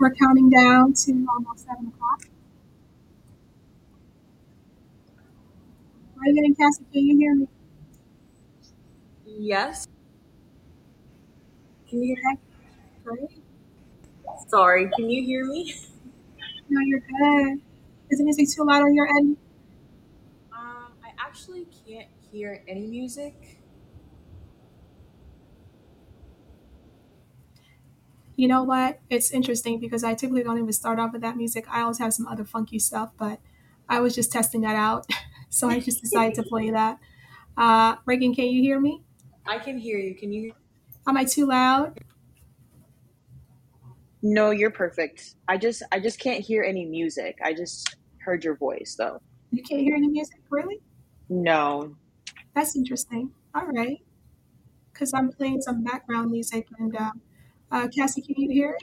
We're counting down to almost seven o'clock. Reagan and Cassie, can you hear me? Yes. Can you hear me? Great. Sorry, can you hear me? No, you're good. Is the music too loud on your end? Um, I actually can't hear any music. You know what? It's interesting because I typically don't even start off with that music. I always have some other funky stuff, but I was just testing that out. so I just decided to play that. Uh, Reagan, can you hear me? I can hear you. Can you? Am I too loud? No, you're perfect. I just I just can't hear any music. I just heard your voice though. You can't hear any music, really? No. That's interesting. All right. Because I'm playing some background music and uh, uh, Cassie, can you hear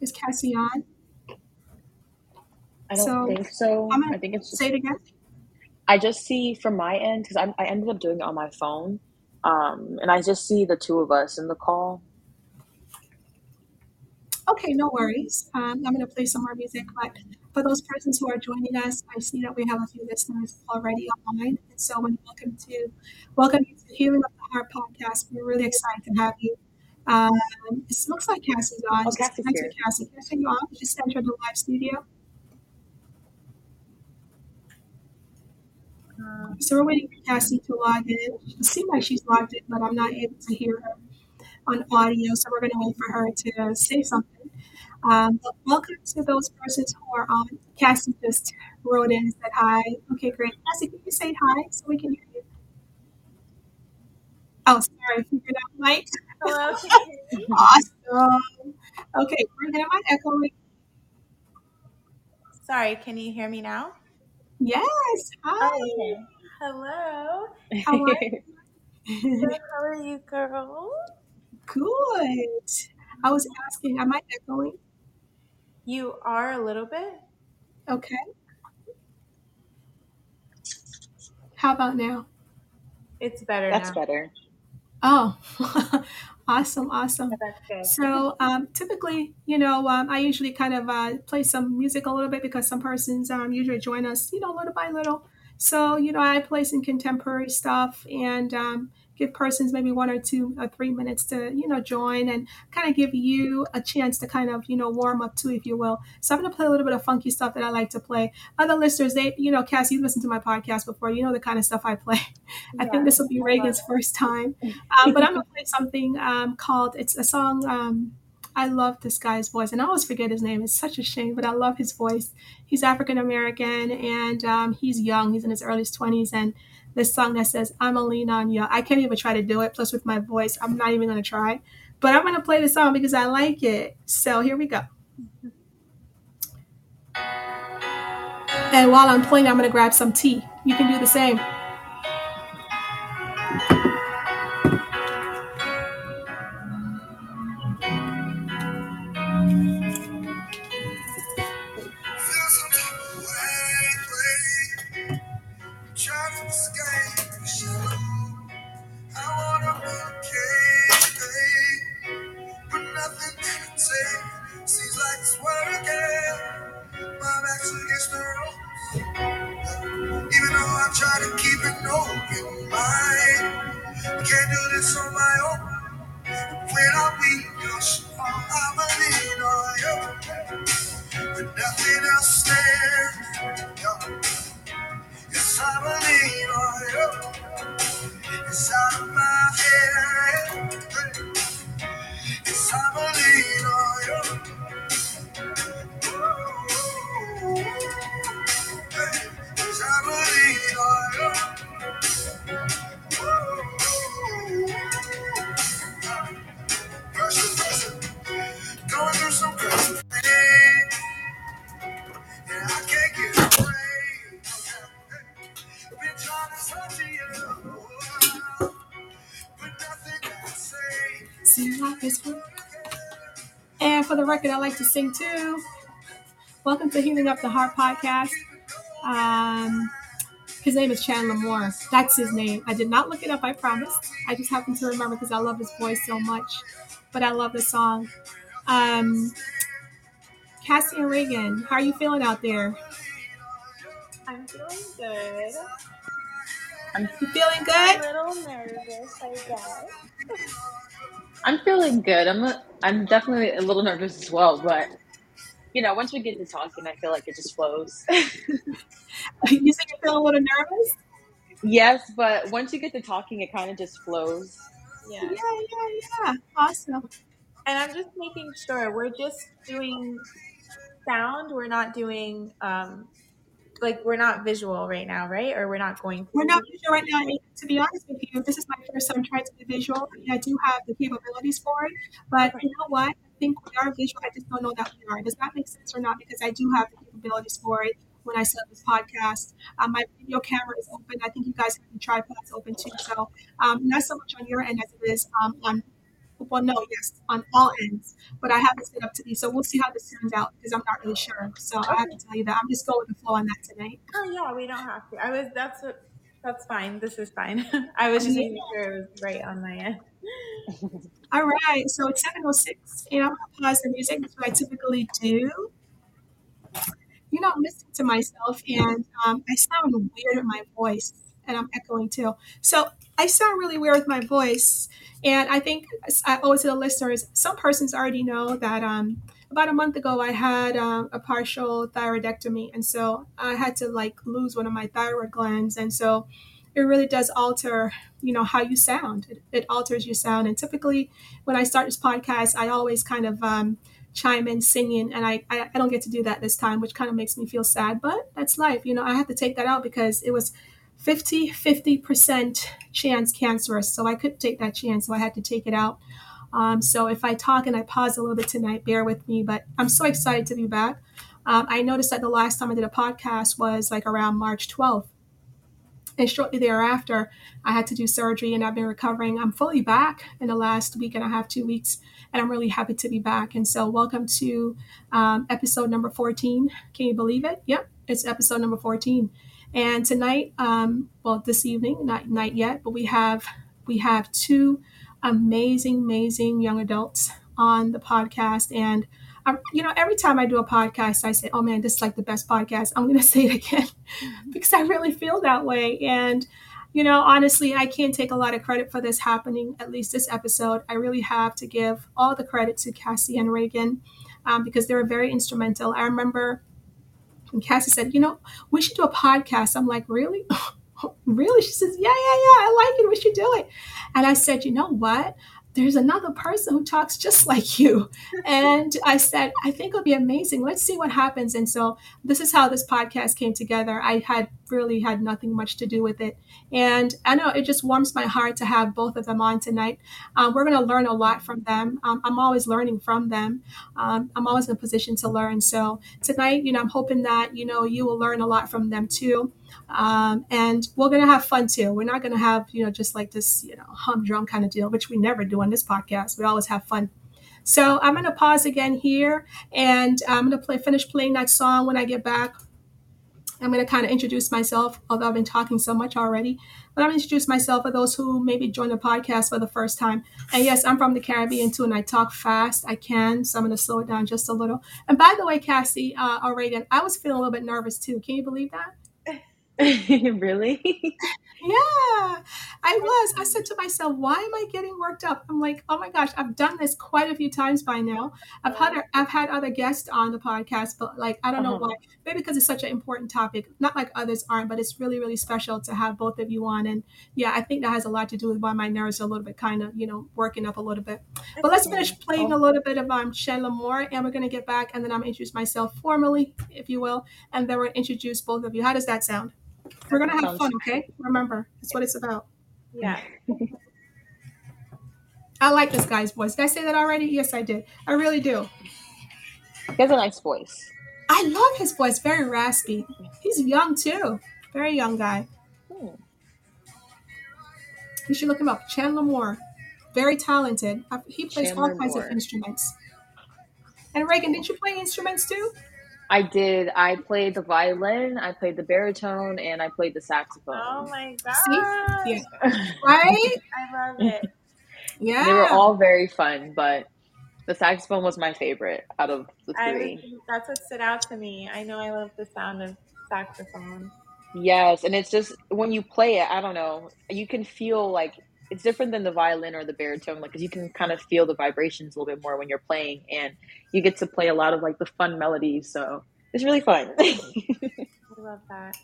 Is Cassie on? I don't So think so. I'm gonna think it's say just it again. I just see from my end because I I ended up doing it on my phone. Um, and I just see the two of us in the call. Okay, no worries. Um, I'm going to play some more music, but for those persons who are joining us, I see that we have a few listeners already online, and so welcome to welcome you to Healing of the Heart podcast. We're really excited to have you. Um, it looks like Cassie's on. Oh, Just Cassie's connect here. Cassie. Cassie, you on? Just enter the live studio. Um, so we're waiting for Cassie to log in. It seems like she's logged in, but I'm not able to hear her on audio, so we're going to wait for her to say something. Um, but welcome to those persons who are on. Cassie just wrote in and said hi. Okay, great. Cassie, can you say hi so we can hear you? Oh, sorry, figured out Mike. Hello. Can you hear me? Awesome. Okay, am I echoing? Sorry, can you hear me now? Yes. Hi. Oh, okay. Hello. How are you? Good. How are you, girl? Good. I was asking, am I echoing? You are a little bit. Okay. How about now? It's better That's now. better. Oh, awesome, awesome. That's good. So um, typically, you know, um, I usually kind of uh, play some music a little bit because some persons um, usually join us, you know, little by little. So you know, I play some contemporary stuff and um, give persons maybe one or two or three minutes to you know join and kind of give you a chance to kind of you know warm up too, if you will. So I'm gonna play a little bit of funky stuff that I like to play. Other listeners, they, you know, Cassie, you listened to my podcast before, you know the kind of stuff I play. I think this will be Reagan's first time. Um, but I'm gonna play something um, called it's a song. Um, I love this guy's voice, and I always forget his name. It's such a shame, but I love his voice. He's African American, and um, he's young. He's in his early twenties, and this song that says "I'm a lean on you." I can't even try to do it. Plus, with my voice, I'm not even gonna try. But I'm gonna play the song because I like it. So here we go. And while I'm playing, I'm gonna grab some tea. You can do the same. To sing too. Welcome to Healing of the Heart podcast. Um, his name is Chandler Moore. That's his name. I did not look it up, I promise. I just happened to remember because I love his voice so much. but I love the song. Um, Cassie and Reagan, how are you feeling out there? I'm feeling good. You feeling good? A little nervous, I guess. I'm feeling good. I'm a, I'm definitely a little nervous as well, but you know, once we get to talking, I feel like it just flows. you think you feel a little nervous? yes, but once you get to talking, it kind of just flows. Yeah. Yeah, yeah, yeah. Awesome. And I'm just making sure we're just doing sound. We're not doing um like we're not visual right now, right? Or we're not going to. We're not visual right now. and To be honest with you, this is my first time trying to be visual. and I do have the capabilities for it, but you know what? I think we are visual. I just don't know that we are. Does that make sense or not? Because I do have the capabilities for it. When I set up this podcast, um, my video camera is open. I think you guys have the tripods open too. So um, not so much on your end as it is um, on. Well, no, yes, on all ends, but I have it set up to be. So we'll see how this turns out because I'm not really sure. So I have to tell you that I'm just going with the flow on that tonight. Oh yeah, we don't have to. I was that's what that's fine. This is fine. I was just making sure it was right on my end. All right, so it's 7.06, and I'm to pause the music. That's what I typically do. You know, I'm listening to myself, and um, I sound weird in my voice, and I'm echoing too. So I sound really weird with my voice, and I think I owe it to the listeners. Some persons already know that um, about a month ago I had um, a partial thyroidectomy, and so I had to like lose one of my thyroid glands, and so it really does alter you know how you sound it, it alters your sound and typically when i start this podcast i always kind of um, chime in singing and I, I i don't get to do that this time which kind of makes me feel sad but that's life you know i had to take that out because it was 50 50% chance cancerous so i couldn't take that chance so i had to take it out um, so if i talk and i pause a little bit tonight bear with me but i'm so excited to be back um, i noticed that the last time i did a podcast was like around march 12th and shortly thereafter, I had to do surgery and I've been recovering. I'm fully back in the last week and a half, two weeks, and I'm really happy to be back. And so, welcome to um, episode number 14. Can you believe it? Yep, it's episode number 14. And tonight, um, well, this evening, not night yet, but we have we have two amazing, amazing young adults on the podcast, and I'm, you know, every time I do a podcast, I say, "Oh man, this is like the best podcast." I'm going to say it again because I really feel that way. And you know, honestly, I can't take a lot of credit for this happening. At least this episode, I really have to give all the credit to Cassie and Reagan um, because they were very instrumental. I remember when Cassie said, "You know, we should do a podcast." I'm like, "Really?" really? She says, "Yeah, yeah, yeah. I like it. We should do it." And I said, "You know what?" there's another person who talks just like you. And I said, I think it'll be amazing. Let's see what happens. And so this is how this podcast came together. I had really had nothing much to do with it. And I know it just warms my heart to have both of them on tonight. Um, we're going to learn a lot from them. Um, I'm always learning from them. Um, I'm always in a position to learn. So tonight, you know, I'm hoping that, you know, you will learn a lot from them too. Um, and we're going to have fun too. We're not going to have, you know, just like this, you know, humdrum kind of deal, which we never do on this podcast. We always have fun. So I'm going to pause again here and I'm going to play, finish playing that song when I get back. I'm going to kind of introduce myself, although I've been talking so much already. But I'm going to introduce myself for those who maybe join the podcast for the first time. And yes, I'm from the Caribbean too, and I talk fast. I can, so I'm going to slow it down just a little. And by the way, Cassie uh, Reagan, I was feeling a little bit nervous too. Can you believe that? really? Yeah, I was. I said to myself, why am I getting worked up? I'm like, oh my gosh, I've done this quite a few times by now. I've had I've had other guests on the podcast, but like I don't know Uh-huh. why. Maybe because it's such an important topic. Not like others aren't, but it's really really special to have both of you on. And yeah, I think that has a lot to do with why my nerves are a little bit kind of you know working up a little bit. But let's finish playing a little bit of um Moore, and we're gonna get back, and then I'm gonna introduce myself formally, if you will, and then we're introduce both of you. How does that sound? We're gonna have fun, okay? Remember, that's what it's about. Yeah. I like this guy's voice. Did I say that already? Yes, I did. I really do. He has a nice voice. I love his voice. Very raspy. He's young too. Very young guy. Hmm. You should look him up. Chandler Moore. Very talented. He plays all Chandler kinds of instruments. And Reagan, did you play instruments too? I did. I played the violin, I played the baritone, and I played the saxophone. Oh my See? god. Yeah. Right? I love it. Yeah. They were all very fun, but the saxophone was my favorite out of the I three. was, that's what stood out to me. I know I love the sound of saxophone. Yes, and it's just when you play it, I don't know, you can feel like it's different than the violin or the baritone, like because you can kind of feel the vibrations a little bit more when you're playing, and you get to play a lot of like the fun melodies. So it's really fun. I love that.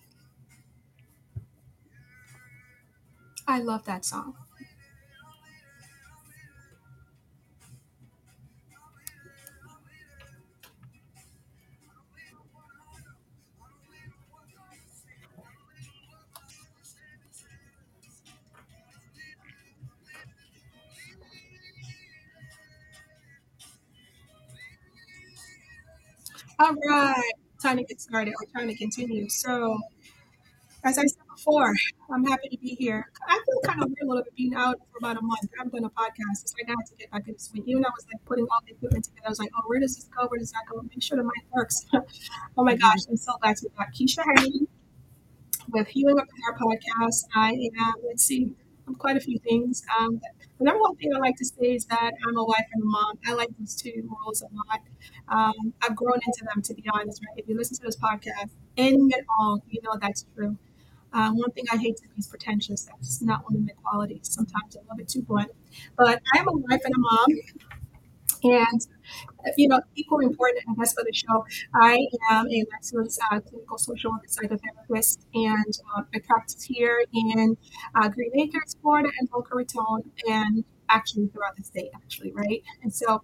I love that song. All right, time to get started or trying to continue. So, as I said before, I'm happy to be here. I feel kind of weird a little bit being out for about a month. I haven't done a podcast. It's like I have to get back into swing. Even I was like putting all the equipment together. I was like, oh, where does this go? Where does that go? Make sure the mic works. oh my gosh, I'm so glad to be back. Keisha Henry with Healing the podcast. I am, let's see, I'm quite a few things. Um, the number one thing I like to say is that I'm a wife and a mom. I like those two roles a lot. Um, I've grown into them, to be honest, right? If you listen to this podcast, in it all, you know that's true. Um, one thing I hate to be is pretentious. That's not one of my qualities. Sometimes I'm a little bit too blunt. But I am a wife and a mom. And, you know, equally important, I guess, for the show, I am a licensed uh, clinical social worker psychotherapist, and uh, I practice here in uh, Green Acres, Florida, and Boca Raton, and actually throughout the state, actually, right? And so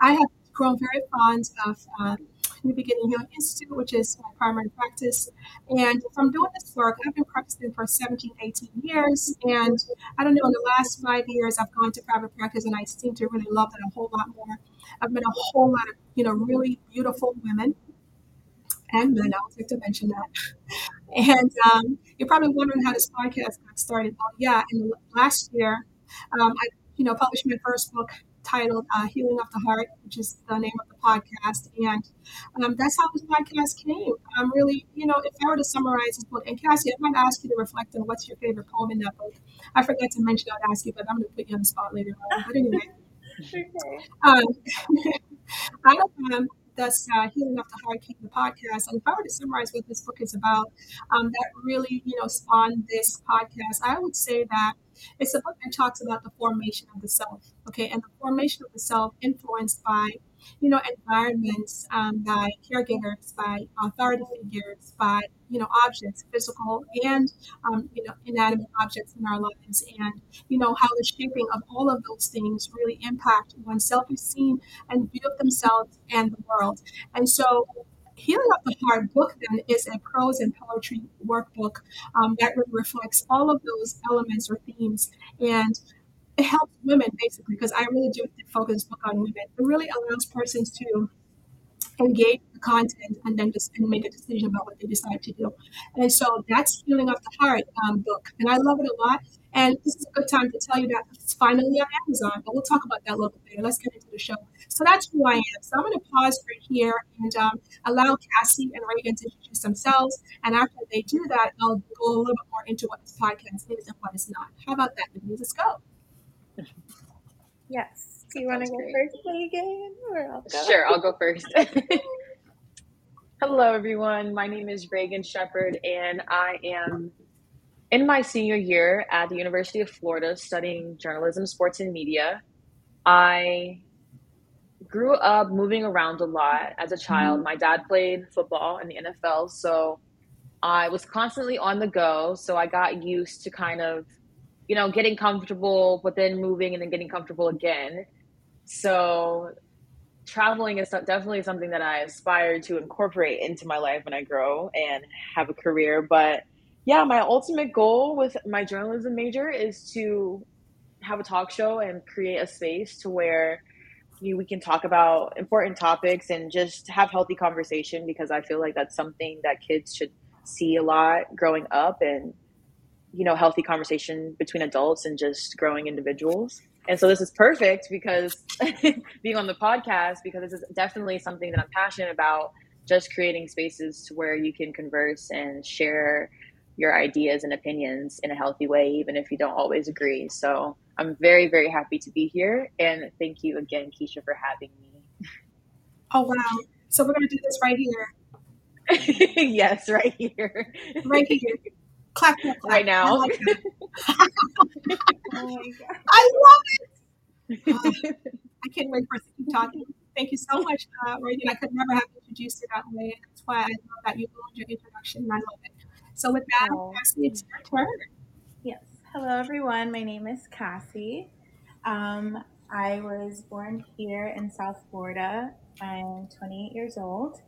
I have grown very fond of um, New Beginning Healing Institute, which is my primary practice. And from doing this work, I've been practicing for 17, 18 years. And I don't know, in the last five years, I've gone to private practice and I seem to really love it a whole lot more. I've met a whole lot of, you know, really beautiful women and men. I would like to mention that. And um, you're probably wondering how this podcast got started. Oh, yeah, in the last year, um, I, you know, published my first book titled uh, Healing of the Heart, which is the name of the podcast. And um, that's how this podcast came. I'm really, you know, if I were to summarize this book, and Cassie, I might ask you to reflect on what's your favorite poem in that book. I forgot to mention I'd ask you, but I'm going to put you on the spot later on. But anyway. Okay. Um, I um, thus uh, healing heart came the podcast. And if I were to summarize what this book is about, um, that really you know spawned this podcast, I would say that it's a book that talks about the formation of the self. Okay, and the formation of the self influenced by you know environments, um, by caregivers, by authority figures, by you know objects, physical and um, you know inanimate objects in our lives, and you know how the shaping of all of those things really impact one's self-esteem and view of themselves and the world. And so Healing of the Heart book then is a prose and poetry workbook um, that reflects all of those elements or themes. And it helps women basically, because I really do focus book on women. It really allows persons to engage the content and then just and make a decision about what they decide to do. And so that's Healing of the Heart um, book. And I love it a lot. And this is a good time to tell you that it's finally on Amazon, but we'll talk about that a little bit later. Let's get into the show. So that's who I am. So I'm going to pause right here and um, allow Cassie and Reagan to introduce themselves. And after they do that, I'll go a little bit more into what this podcast is and what it's not. How about that? Let's go. Yes. Do you want to go great. first, Megan? Or I'll go? Sure, I'll go first. Hello, everyone. My name is Reagan Shepard, and I am in my senior year at the University of Florida studying journalism, sports, and media. I grew up moving around a lot as a child. Mm-hmm. My dad played football in the NFL, so I was constantly on the go. So I got used to kind of, you know, getting comfortable, but then moving and then getting comfortable again. So traveling is definitely something that I aspire to incorporate into my life when I grow and have a career. But yeah, my ultimate goal with my journalism major is to have a talk show and create a space to where we can talk about important topics and just have healthy conversation because I feel like that's something that kids should see a lot growing up and you know healthy conversation between adults and just growing individuals. And so this is perfect because being on the podcast because this is definitely something that I'm passionate about just creating spaces where you can converse and share your ideas and opinions in a healthy way even if you don't always agree. So I'm very, very happy to be here. And thank you again, Keisha, for having me. Oh, wow. So we're going to do this right here. yes, right here. Right here. Clap, clap, clap. Right now. I, like oh I love it. Uh, I can't wait for us to keep talking. Thank you so much, uh, Reagan. I could never have introduced you that way. That's why I love that you owned your introduction. I love it. So with that, oh. Cassie, it's your turn. Yes. Hello, everyone. My name is Cassie. Um, I was born here in South Florida. I'm 28 years old.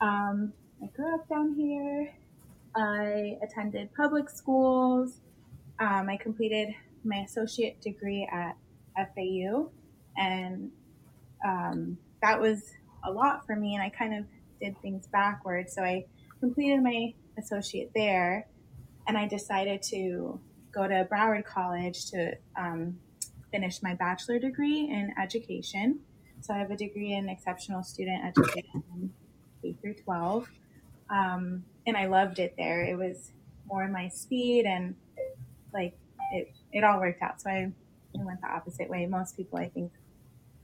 Um, I grew up down here. I attended public schools. Um, I completed my associate degree at FAU, and um, that was a lot for me. And I kind of did things backwards. So I completed my associate there, and I decided to go to Broward College to um, finish my bachelor degree in education. So I have a degree in exceptional student education, K through 12. Um, and I loved it there. It was more my speed and like it, it all worked out. So I, I went the opposite way. Most people, I think,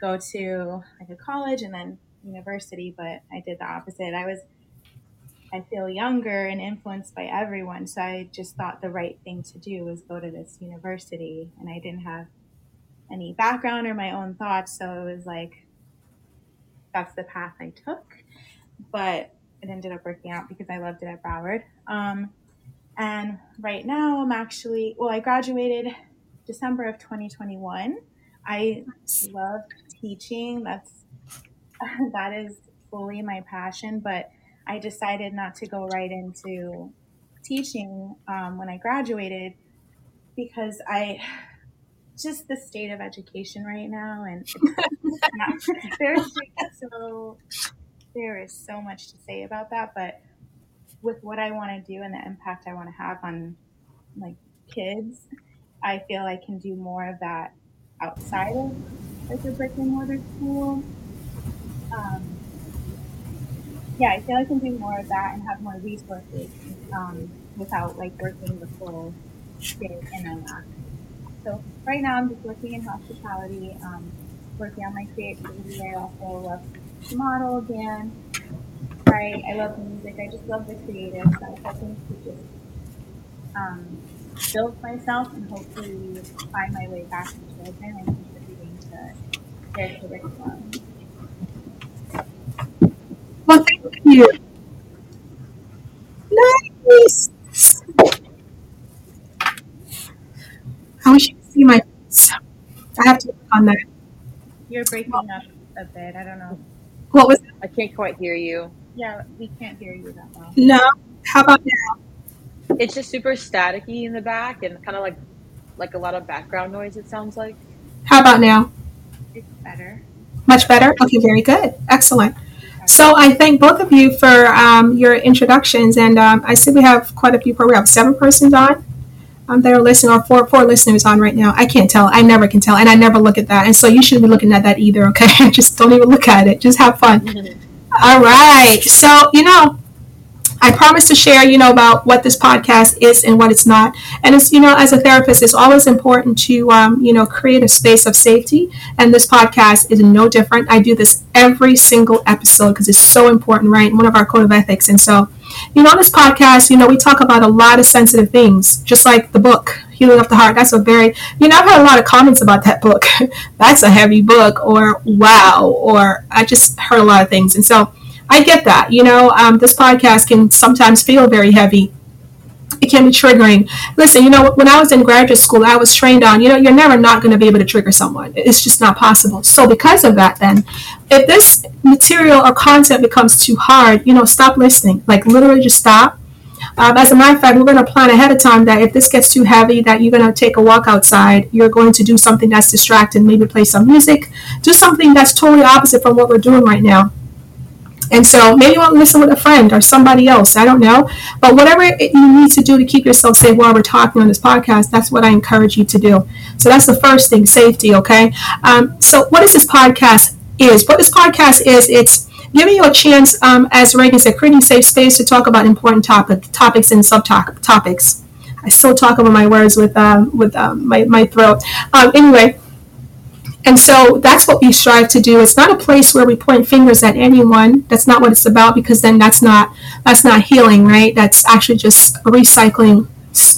go to like a college and then university, but I did the opposite. I was I feel younger and influenced by everyone. So I just thought the right thing to do was go to this university. And I didn't have any background or my own thoughts. So it was like, that's the path I took. But it ended up working out because I loved it at Broward. Um, and right now I'm actually, well, I graduated December of 2021. I love teaching. That's, that is fully my passion, but I decided not to go right into teaching um, when I graduated because I just the state of education right now and there's so there is so much to say about that but with what I want to do and the impact I want to have on like kids I feel I can do more of that outside of like a brick and mortar school um, yeah, I feel I can do more of that and have more resources um, without like working the full day in and out. So right now I'm just working in hospitality, um, working on my creativity. I also love model again. Right, I love music. I just love the creative side. I think to just um, build myself and hopefully find my way back to children and contributing to their curriculum. Well, thank you. Nice. I wish you could see my face. I have to work on that. You're breaking up a bit. I don't know. What was I can't quite hear you. Yeah, we can't hear you that well. No. How about now? It's just super staticky in the back and kind of like like a lot of background noise. It sounds like. How about now? It's better. Much better. Okay, very good. Excellent. So I thank both of you for um, your introductions, and um, I see we have quite a few. We have seven persons on um, that are listening, or four four listeners on right now. I can't tell. I never can tell, and I never look at that. And so you shouldn't be looking at that either. Okay, just don't even look at it. Just have fun. Mm-hmm. All right. So you know, I promise to share, you know, about what this podcast is and what it's not. And it's, you know, as a therapist, it's always important to, um, you know, create a space of safety. And this podcast is no different. I do this every single episode because it's so important, right? One of our code of ethics. And so, you know, on this podcast, you know, we talk about a lot of sensitive things, just like the book, Healing of the Heart. That's a very, you know, I've had a lot of comments about that book. That's a heavy book, or wow, or I just heard a lot of things. And so, I get that. You know, um, this podcast can sometimes feel very heavy. It can be triggering. Listen, you know, when I was in graduate school, I was trained on, you know, you're never not going to be able to trigger someone. It's just not possible. So, because of that, then, if this material or content becomes too hard, you know, stop listening. Like, literally just stop. Um, as a matter of fact, we're going to plan ahead of time that if this gets too heavy, that you're going to take a walk outside. You're going to do something that's distracting, maybe play some music, do something that's totally opposite from what we're doing right now and so maybe you want to listen with a friend or somebody else. I don't know. But whatever you need to do to keep yourself safe while we're talking on this podcast, that's what I encourage you to do. So that's the first thing, safety, okay? Um, so what is this podcast is? What this podcast is, it's giving you a chance, um, as Reagan said, creating safe space to talk about important topic, topics and subtopics. I still talk over my words with um, with um, my my throat. Um, anyway, and so that's what we strive to do. It's not a place where we point fingers at anyone. That's not what it's about because then that's not that's not healing, right? That's actually just recycling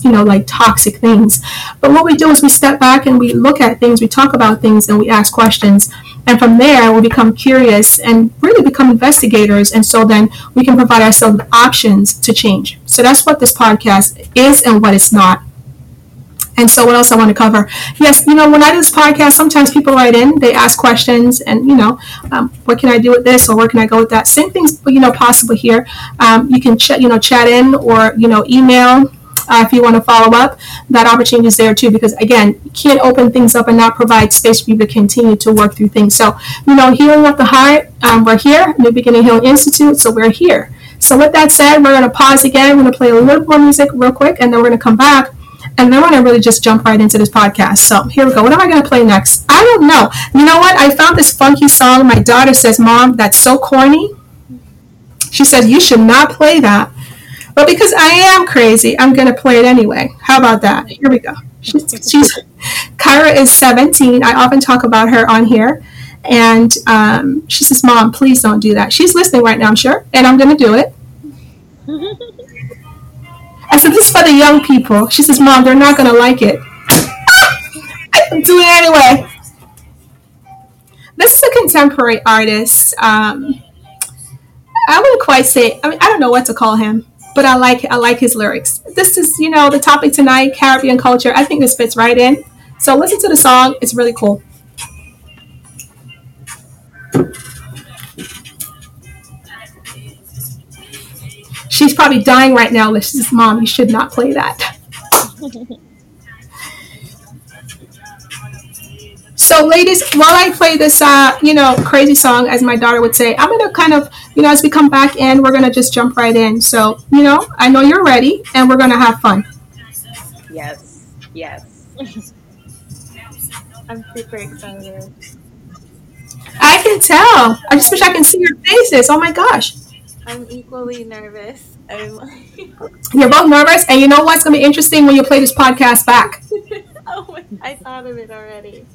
you know like toxic things but what we do is we step back and we look at things we talk about things and we ask questions and from there we become curious and really become investigators and so then we can provide ourselves options to change so that's what this podcast is and what it's not and so what else I want to cover? Yes, you know, when I do this podcast, sometimes people write in, they ask questions and, you know, um, what can I do with this or where can I go with that? Same things, you know, possible here. Um, you can, chat, you know, chat in or, you know, email uh, if you want to follow up, that opportunity is there too. Because again, you can't open things up and not provide space for you to continue to work through things. So, you know, healing of the heart, um, we're here, New Beginning Healing Institute, so we're here. So, with that said, we're going to pause again. We're going to play a little more music real quick, and then we're going to come back and then we're going to really just jump right into this podcast. So here we go. What am I going to play next? I don't know. You know what? I found this funky song. My daughter says, Mom, that's so corny. She said, You should not play that. But because I am crazy, I'm going to play it anyway. How about that? Here we go. She's, she's Kyra is 17. I often talk about her on here. And um, she says, Mom, please don't do that. She's listening right now, I'm sure. And I'm going to do it. I said, this is for the young people. She says, Mom, they're not going to like it. I'm doing it anyway. This is a contemporary artist. Um, I wouldn't quite say, I mean, I don't know what to call him, but I like I like his lyrics. This is, you know, the topic tonight, Caribbean culture. I think this fits right in. So listen to the song. It's really cool. She's probably dying right now. She says, Mom, you should not play that. so, ladies, while I play this, uh, you know, crazy song, as my daughter would say, I'm going to kind of, you know, as we come back in, we're going to just jump right in. So, you know, I know you're ready and we're going to have fun. Yes. Yes. I'm super excited. I can tell. I just wish I can see your faces. Oh my gosh. I'm equally nervous. I'm like... You're both nervous, and you know what's going to be interesting when you play this podcast back? oh, I thought of it already.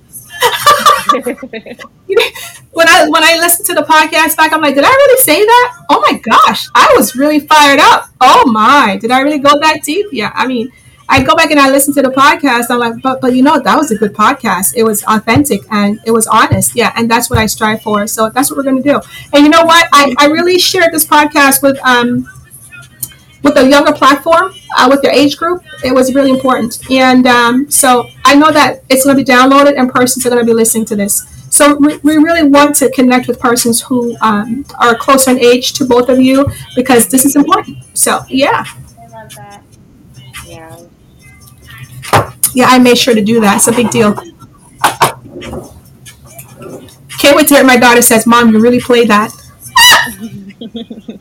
when I when I listen to the podcast back, I'm like, did I really say that? Oh my gosh, I was really fired up. Oh my, did I really go that deep? Yeah, I mean, I go back and I listen to the podcast. I'm like, but but you know, that was a good podcast. It was authentic and it was honest. Yeah, and that's what I strive for. So that's what we're gonna do. And you know what? I, I really shared this podcast with um with a younger platform uh, with your age group. It was really important. And um, so I know that it's gonna be downloaded and persons are gonna be listening to this. So we, we really want to connect with persons who um, are closer in age to both of you because this is important. So yeah. Yeah, I made sure to do that. It's a big deal. Can't wait to hear my daughter says, "Mom, you really played that."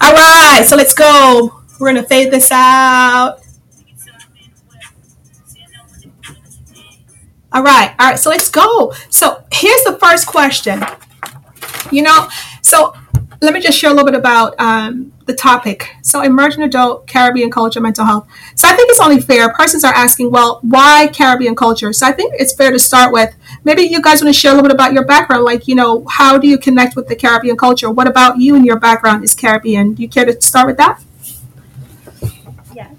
All right, so let's go. We're gonna fade this out. All right, all right. So let's go. So here's the first question. You know, so let me just share a little bit about um, the topic. So, emerging adult Caribbean culture, mental health. So, I think it's only fair. Persons are asking, well, why Caribbean culture? So, I think it's fair to start with maybe you guys want to share a little bit about your background. Like, you know, how do you connect with the Caribbean culture? What about you and your background is Caribbean? Do you care to start with that? Yes.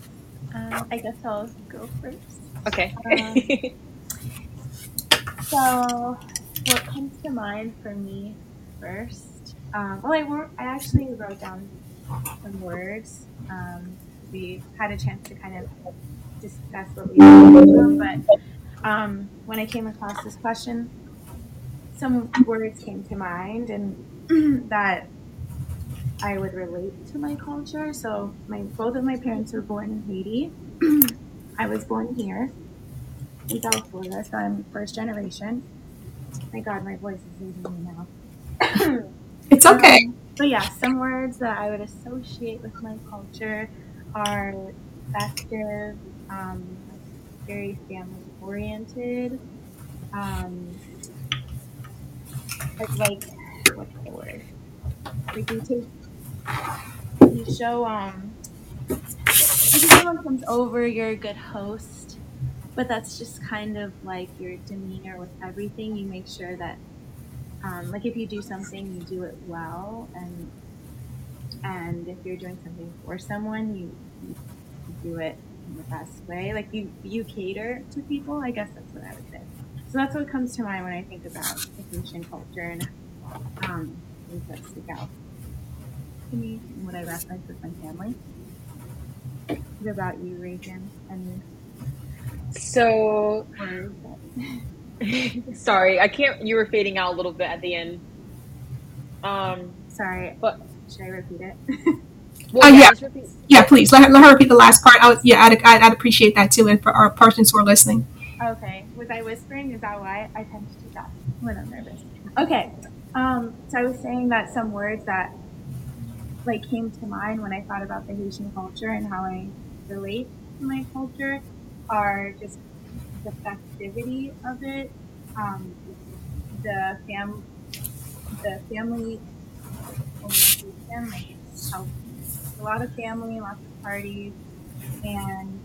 Um, I guess I'll go first. Okay. So, what comes to mind for me first? Um, well, I, wrote, I actually wrote down some words. Um, we had a chance to kind of discuss what we were but um, when I came across this question, some words came to mind and that I would relate to my culture. So my both of my parents were born in Haiti. I was born here in South Florida, so I'm first generation. My God, my voice is leaving me now. It's okay. Um, but yeah, some words that I would associate with my culture are festive, um, very family oriented, um, like, like what's the word? Like we take, we show um, like someone comes over, you're a good host, but that's just kind of like your demeanor with everything. You make sure that, um, like if you do something, you do it well, and and if you're doing something for someone, you, you do it in the best way. Like you you cater to people. I guess that's what I would say. So that's what comes to mind when I think about the Haitian culture and um, things that stick out to me and what I reference with my family. What about you, Reagan? Any So, sorry, I can't. You were fading out a little bit at the end. Um, Sorry, but should I repeat it? well, Oh, yeah. just repeat. Yeah, please let her, let her repeat the last part. I would, yeah, I'd, I'd, I'd appreciate that too, and for our persons who are listening. okay. Was I whispering? Is that why I tend to do that when I'm nervous? Okay. Um, so I was saying that some words that like came to mind when I thought about the Haitian culture and how I relate to my culture are just the festivity of it, um, the fam, the family how a lot of family, lots of parties, and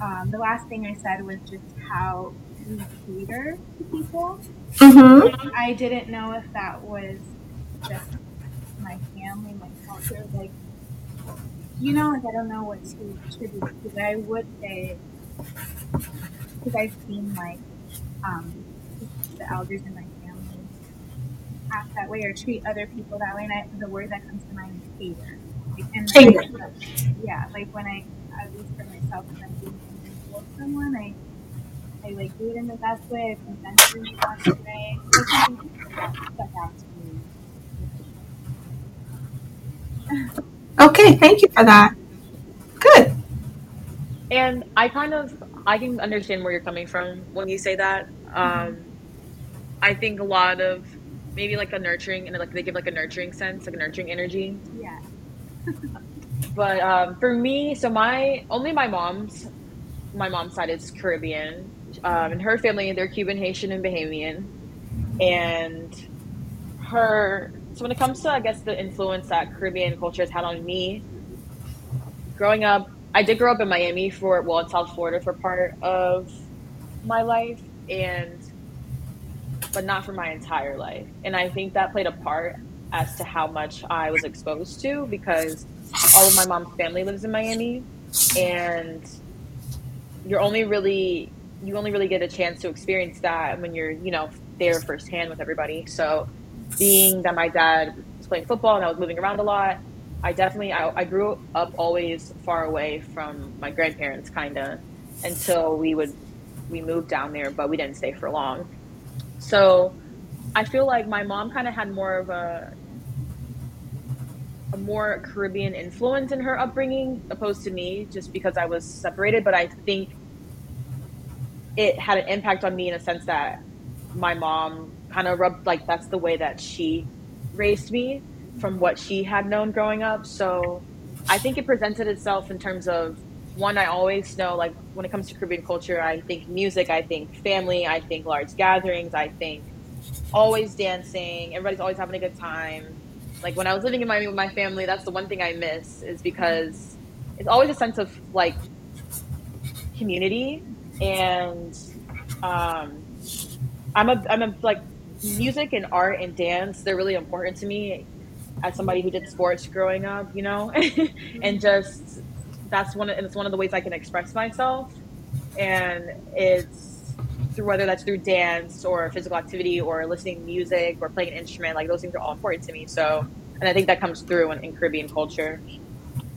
um, the last thing I said was just how we cater to people. Mm-hmm. I didn't know if that was just my family, my culture, like you know, like I don't know what to attribute it to, but I would say because I've seen like um, the elders in my family act that way or treat other people that way, and I, the word that comes to mind is cater. Like, and Cater. yeah, like when I, at least for myself, when I'm doing something for someone, I I like do it in the best way, I present it in the best way. There's something that stuck out to me. Okay, thank you for that. Good. And I kind of I can understand where you're coming from when you say that. Um, I think a lot of maybe like a nurturing and like they give like a nurturing sense, like a nurturing energy. Yeah. But um, for me, so my only my mom's my mom's side is Caribbean, um, and her family they're Cuban, Haitian, and Bahamian, and her. So when it comes to I guess the influence that Caribbean culture has had on me, growing up, I did grow up in Miami for well in South Florida for part of my life, and but not for my entire life, and I think that played a part as to how much I was exposed to because all of my mom's family lives in Miami, and you're only really you only really get a chance to experience that when you're you know there firsthand with everybody. So being that my dad was playing football and I was moving around a lot, I definitely I, I grew up always far away from my grandparents, kind of until we would we moved down there, but we didn't stay for long. So I feel like my mom kind of had more of a a more Caribbean influence in her upbringing opposed to me just because I was separated. But I think it had an impact on me in a sense that my mom kind of rubbed like that's the way that she raised me from what she had known growing up. So I think it presented itself in terms of one, I always know like when it comes to Caribbean culture, I think music, I think family, I think large gatherings, I think always dancing, everybody's always having a good time like when I was living in Miami with my family, that's the one thing I miss is because it's always a sense of like community and um, I'm a I'm a like music and art and dance. They're really important to me as somebody who did sports growing up, you know, and just that's one of, it's one of the ways I can express myself, and it's through whether that's through dance or physical activity or listening to music or playing an instrument like those things are all important to me. So and i think that comes through in, in caribbean culture.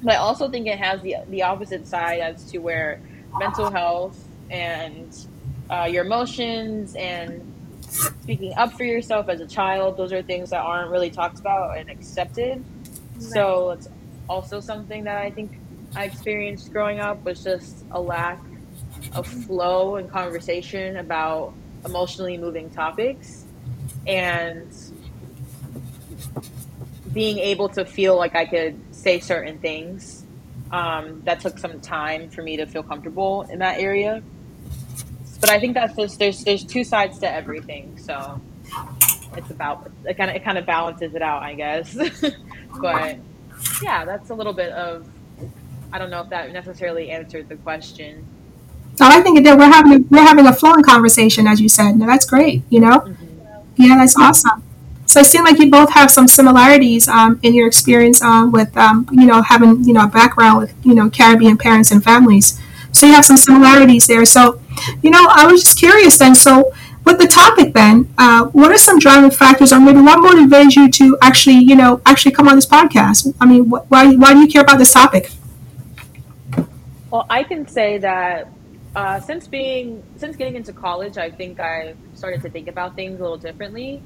But i also think it has the, the opposite side as to where mental health and uh, your emotions and speaking up for yourself as a child those are things that aren't really talked about and accepted so it's also something that i think i experienced growing up was just a lack of flow and conversation about emotionally moving topics and being able to feel like I could say certain things. Um, that took some time for me to feel comfortable in that area. But I think that's just there's there's two sides to everything, so it's about it kind of it kind of balances it out, I guess. but yeah, that's a little bit of I don't know if that necessarily answered the question. No, I think it did. We're having a, we're having a flowing conversation, as you said. No, that's great. You know, Mm-hmm. yeah, that's awesome. So it seemed like you both have some similarities um, in your experience um, with um, you know having you know a background with you know Caribbean parents and families. So you have some similarities there. So, you know, I was just curious then. So with the topic then, uh, what are some driving factors, or maybe what motivates you to actually you know actually come on this podcast? I mean, wh- why why do you care about this topic? Well, I can say that uh, since being since getting into college, I think I started to think about things a little differently.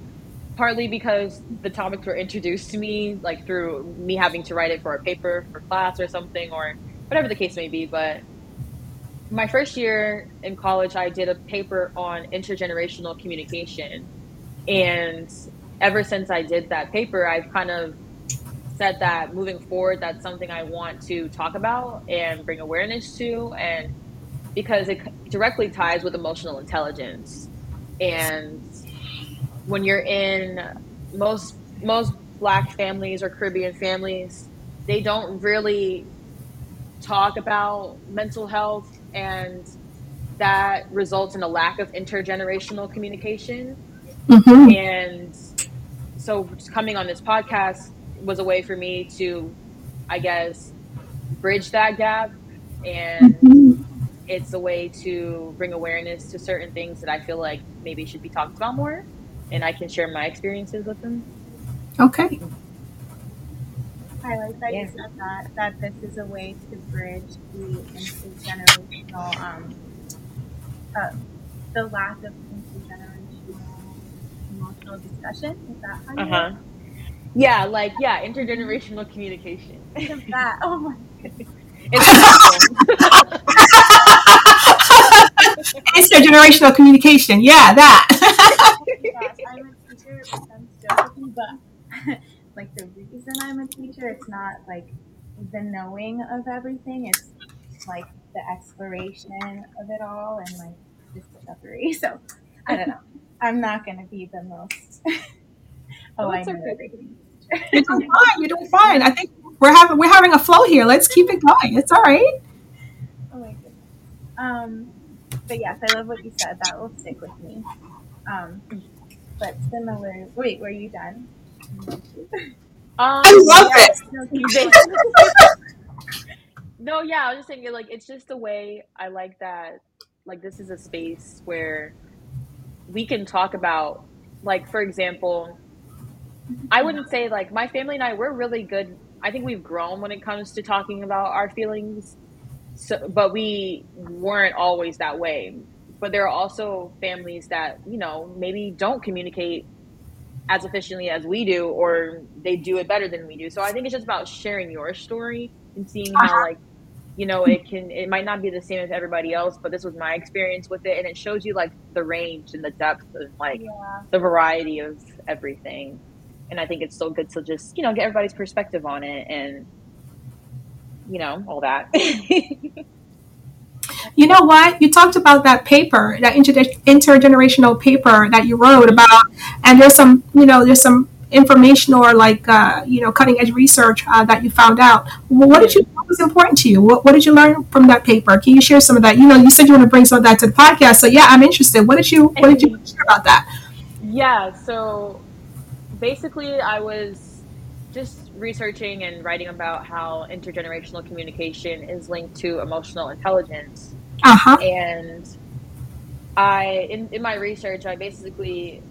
Partly because the topics were introduced to me like through me having to write it for a paper for class or something or whatever the case may be. But my first year in college, I did a paper on intergenerational communication, and ever since I did that paper, I've kind of said that moving forward, that's something I want to talk about and bring awareness to, and because it directly ties with emotional intelligence. And when you're in most most black families or Caribbean families, they don't really talk about mental health, and that results in a lack of intergenerational communication. Mm-hmm. And so coming on this podcast was a way for me to, I guess, bridge that gap. And Mm-hmm. it's a way to bring awareness to certain things that I feel like maybe should be talked about more. And I can share my experiences with them. Okay. I like that Yeah. you said that, that this is a way to bridge the intergenerational, um, uh, the lack of intergenerational emotional discussion. Is that how you Uh huh. Yeah, like, yeah, intergenerational communication. that? Oh my goodness. It's Intergenerational communication. Yeah, that. Gosh, I'm a teacher, it sounds joking, but like the reason I'm a teacher, it's not like the knowing of everything, it's like the exploration of it all and like discovery. So I don't know. I'm not gonna be the most Oh, I know okay. You're doing fine. You're doing fine. I think we're having we're having a flow here. Let's keep it going. It's all right. Oh my goodness. Um, but yes, I love what you said. That will stick with me. Um, but similar. Wait, were you done? Um, I love it. No, You keep did. going. no, yeah, I was just saying, like, it's just the way I like that. Like, this is a space where we can talk about, like, for example, I wouldn't say, like, my family and I, we're really good. I think we've grown when it comes to talking about our feelings, so, but we weren't always that way. But there are also families that, you know, maybe don't communicate as efficiently as we do, or they do it better than we do. So I think it's just about sharing your story and seeing how, uh-huh. like, you know, it can, it might not be the same as everybody else, but this was my experience with it. And it shows you, like, the range and the depth and, like, Yeah. the variety of everything. And I think it's still good to just, you know, get everybody's perspective on it and, you know, all that. You know what? You talked about that paper, that inter- intergenerational paper that you wrote about, and there's some, you know, there's some information or like, uh, you know, cutting edge research uh, that you found out. Well, what did you? What was important to you? What, what did you learn from that paper? Can you share some of that? You know, you said you want to bring some of that to the podcast, so yeah, I'm interested. What did you? What did you share about that? Yeah, so basically, I was just researching and writing about how intergenerational communication is linked to emotional intelligence. Uh huh. And I, in, in my research, I basically,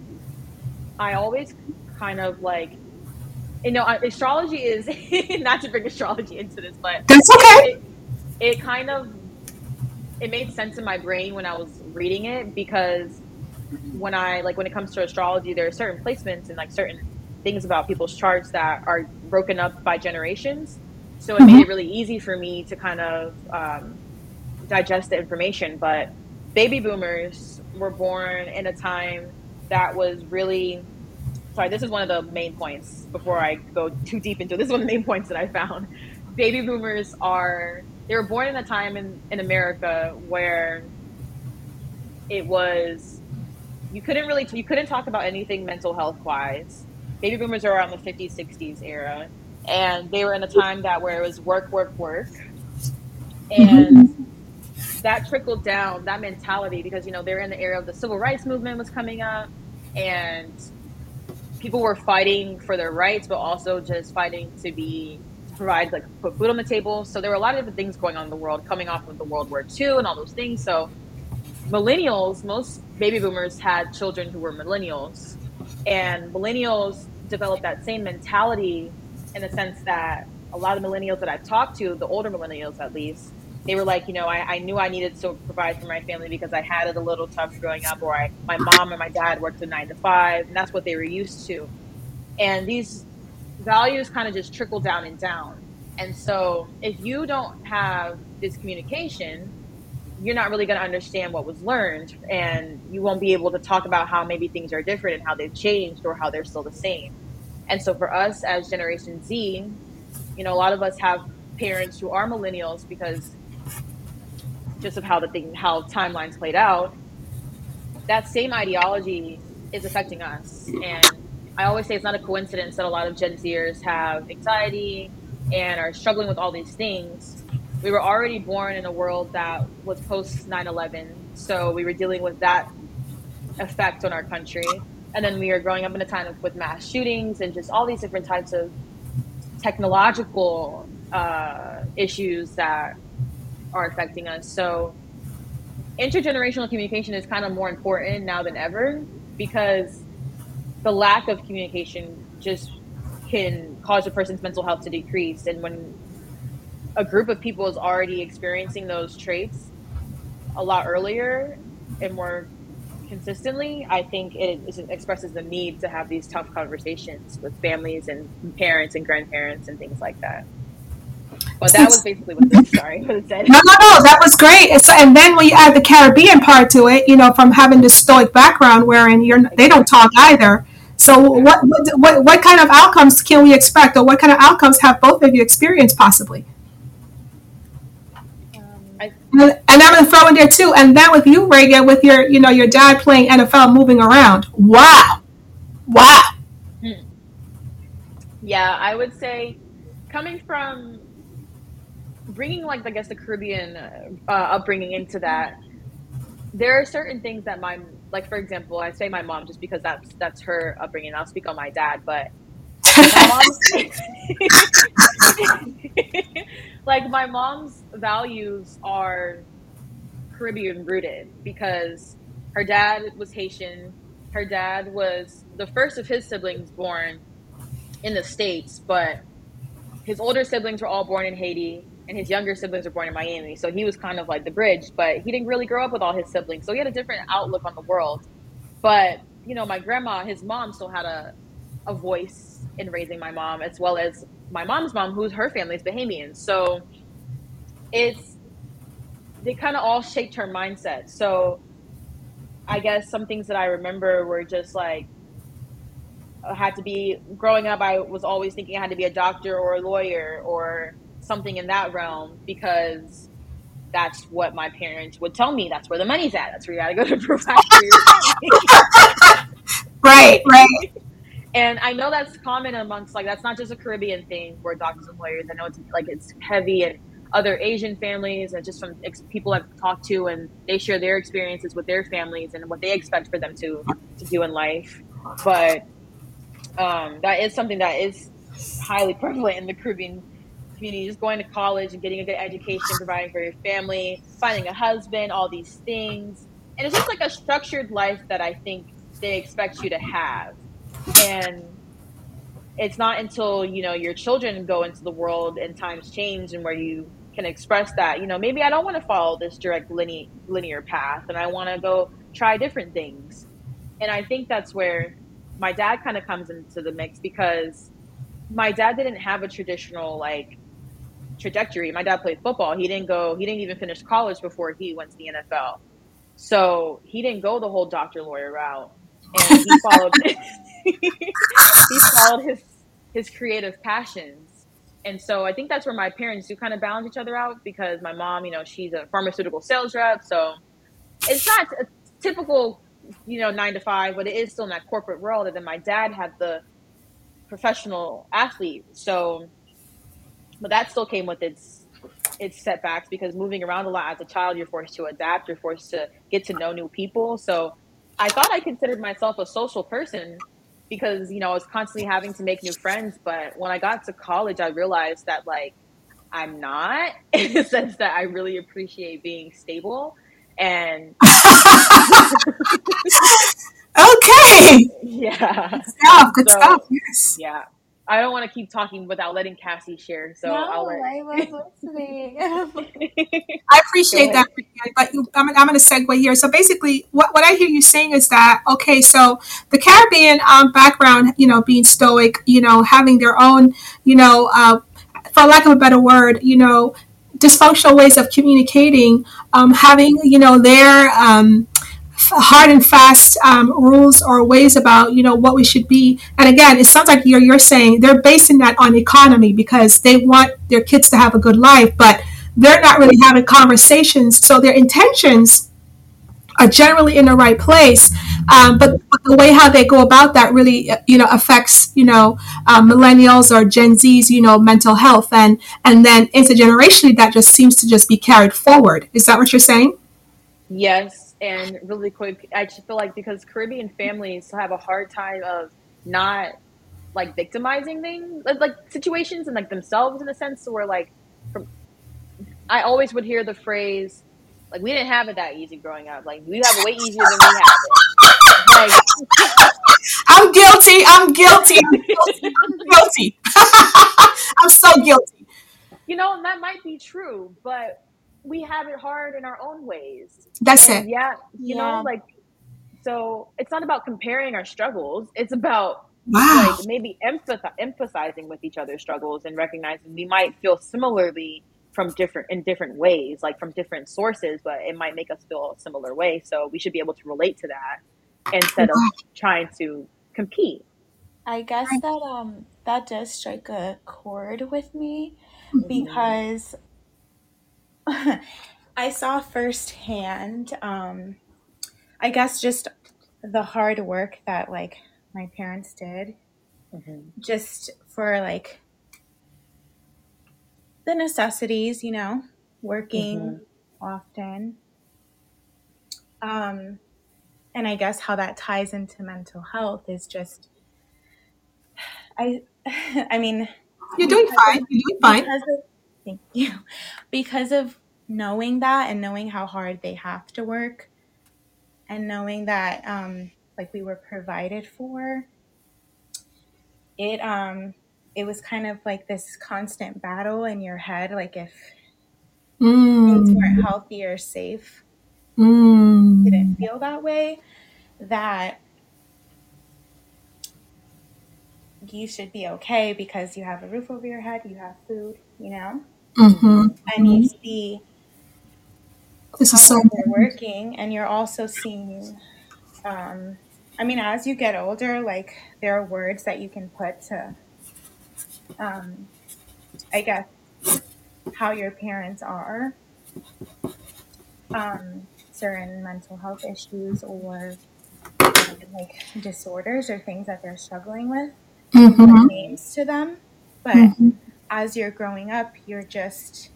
I always kind of like, you know, astrology is not to bring astrology into this, but That's okay. it, it kind of it made sense in my brain when I was reading it because when I like when it comes to astrology, there are certain placements and like certain things about people's charts that are broken up by generations. So it made it really easy for me to kind of um, digest the information. But baby boomers were born in a time that was really sorry. This is one of the main points before I go too deep into this. Is one of the main points that I found. Baby boomers are they were born in a time in, in America where it was you couldn't really you couldn't talk about anything mental health wise. Baby boomers are around the 50s, 60s era, and they were in a time that where it was work, work, work, and mm-hmm. that trickled down that mentality because you know they're in the era of the civil rights movement was coming up. And people were fighting for their rights but also just fighting to be to provide like put food on the table. So there were a lot of different things going on in the world coming off of the world war ii and all those things. So millennials most baby boomers had children who were millennials. And millennials developed that same mentality in the sense that a lot of millennials that i've talked to the older millennials at least they were like, you know, I, I knew I needed to provide for my family because I had it a little tough growing up, or I, my mom and my dad worked a nine to five, and that's what they were used to. And these values kind of just trickle down and down. And so if you don't have this communication, you're not really going to understand what was learned, and you won't be able to talk about how maybe things are different and how they've changed or how they're still the same. And so for us as Generation Z, you know, a lot of us have parents who are millennials because just of how the thing how timelines played out. That same ideology is affecting us. And i always say it's not a coincidence that a lot of gen zers have anxiety and are struggling with all these things. We were already born in a world that was post 9-11 so we were dealing with that effect on our country and then we are growing up in a time with mass shootings and just all these different types of technological uh, issues that are affecting us. So intergenerational communication is kind of more important now than ever because the lack of communication just can cause a person's mental health to decrease. And when a group of people is already experiencing those traits a lot earlier and more consistently, I think it, it expresses the need to have these tough conversations with families and parents and grandparents and things like that. But that was basically what this, sorry, what it said. No, no, no, that was great. So, and then when you add the Caribbean part to it, you know, from having this stoic background wherein you're, they don't talk either. So what, what, what kind of outcomes can we expect or what kind of outcomes have both of you experienced possibly? And I'm gonna throw in there too. And then with you, Reagan, with your, you know, your dad playing NFL, moving around. Wow, wow. Hmm. Yeah, I would say coming from bringing like I guess the Caribbean uh, upbringing into that, there are certain things that my like for example, I say my mom just because that's that's her upbringing. I'll speak on my dad, but like my mom's values are Caribbean rooted because her dad was Haitian. Her dad was the first of his siblings born in the States, but his older siblings were all born in Haiti and his younger siblings were born in Miami. So he was kind of like the bridge, but he didn't really grow up with all his siblings. So he had a different outlook on the world. But, you know, my grandma, his mom still had a, a voice in raising my mom, as well as my mom's mom, who's her family's Bahamian. So it's, they kind of all shaped her mindset. So I guess some things that I remember were just like, I had to be growing up. I was always thinking I had to be a doctor or a lawyer or something in that realm because that's what my parents would tell me. That's where the money's at. That's where you got to go to provide right, right. And I know that's common amongst like that's not just a Caribbean thing where doctors and lawyers. I know it's like it's heavy in other Asian families and just from ex- people I've talked to and they share their experiences with their families and what they expect for them to to do in life. But um, that is something that is highly prevalent in the Caribbean community, just going to college and getting a good education, providing for your family, finding a husband, all these things. And it's just like a structured life that I think they expect you to have. And it's not until, you know, your children go into the world and times change and where you can express that, you know, maybe I don't want to follow this direct linear linear path and I want to go try different things. And I think that's where my dad kind of comes into the mix because my dad didn't have a traditional like trajectory. My dad played football. He didn't go. He didn't even finish college before he went to the NFL. So he didn't go the whole doctor lawyer route, and he followed. he followed his his creative passions. And so I think that's where my parents do kind of balance each other out because my mom, you know, she's a pharmaceutical sales rep. So it's not a typical, you know, nine to five, but it is still in that corporate world. And then my dad had the professional athlete. So but that still came with its its setbacks because moving around a lot as a child, you're forced to adapt, you're forced to get to know new people. So I thought I considered myself a social person because, you know, I was constantly having to make new friends. But when I got to college, I realized that, like, I'm not in the sense that I really appreciate being stable. And okay. Yeah. Good stuff. Good So, stuff. Yes. Yeah. I don't want to keep talking without letting Cassie share. So no, I'll let. I was listening. I appreciate that, but you, I'm, I'm going to segue here. So basically, what, what I hear you saying is that okay, so the Caribbean um, background, you know, being stoic, you know, having their own, you know, uh, for lack of a better word, you know, dysfunctional ways of communicating, um, having, you know, their um, f- hard and fast um, rules or ways about, you know, what we should be. And again, it sounds like you're, you're saying they're basing that on economy because they want their kids to have a good life, but they're not really having conversations. So their intentions are generally in the right place, um, but the way how they go about that really, you know, affects you know uh, millennials or Gen Zs, you know, mental health, and and then intergenerationally that just seems to just be carried forward. Is that what you're saying? Yes, and really quick, I just feel like because Caribbean families have a hard time of not like victimizing things, like, like situations and like themselves in a sense, where like from I always would hear the phrase like we didn't have it that easy growing up. Like we have it way easier than we have it. Like I'm guilty. I'm guilty. I'm guilty. I'm guilty. I'm so guilty. you know, and that might be true, but we have it hard in our own ways. That's And it. yeah, you Yeah. know, like so it's not about comparing our struggles. It's about Wow. like maybe empath- emphasizing with each other's struggles and recognizing we might feel similarly from different in different ways like from different sources but it might make us feel a similar way so we should be able to relate to that instead of trying to compete I guess that um that does strike a chord with me Mm-hmm. because I saw firsthand um I guess just the hard work that like my parents did just for like the necessities, you know, working often. Um and I guess how that ties into mental health is just I I mean You're doing fine. You're doing fine. of thank you because of knowing that and knowing how hard they have to work and knowing that um like we were provided for it um it was kind of like this constant battle in your head like if things Mm. weren't healthy or safe Mm. didn't feel that way that you should be okay because you have a roof over your head you have food you know Mm-hmm. and you see This is so. working and you're also seeing um i mean as you get older like there are words that you can put to um i guess how your parents are um certain mental health issues or like disorders or things that they're struggling with Mm-hmm. names to them but Mm-hmm. as you're growing up you're just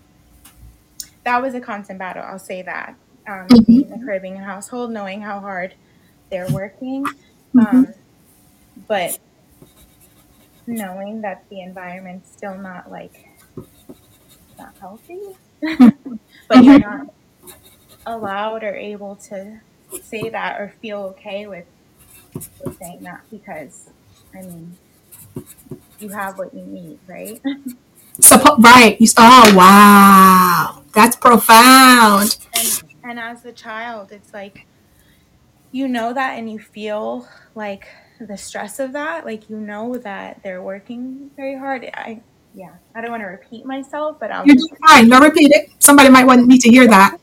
that was a constant battle i'll say that. Um, Mhm. in the caribbean household knowing how hard they're working um, but knowing that the environment's still not like not healthy but you're not allowed or able to say that or feel okay with, with saying that because i mean you have what you need right Suppo- right. You, oh, wow. That's profound. and and as a child it's like you know that and you feel like the stress of that like you know that they're working very hard i yeah i don't want to repeat myself but i'll You're just doing fine. No, repeat it. Somebody might want me to hear that.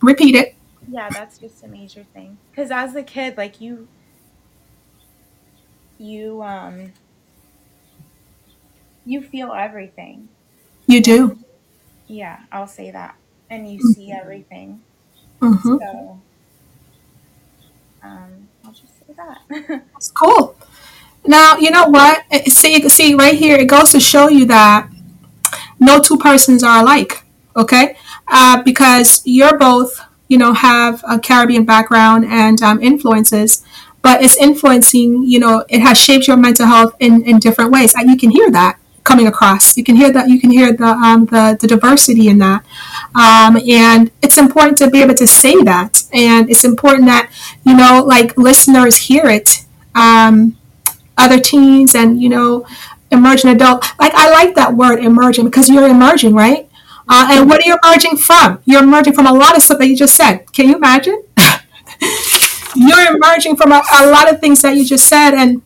Repeat it. yeah that's just a major thing because as a kid like you you um you feel everything You do. yeah i'll say that and you see everything Mm-hmm. so um i'll just say that That's cool. Now, you know what? Eh, See, see, right here, it goes to show you that no two persons are alike. okay? Uh, because you're both, you know, have a Caribbean background and um, influences, but it's influencing, you know, it has shaped your mental health in, in different ways. And you can hear that coming across. You can hear that. You can hear the um, the, the diversity in that, um, and it's important to be able to say that. And it's important that you know, like listeners hear it. Um, other teens and you know, emerging adult. Like I like that word emerging because you're emerging, right? Uh, and what are you emerging from? You're emerging from a lot of stuff that you just said. Can you imagine? you're emerging from a, a lot of things that you just said, and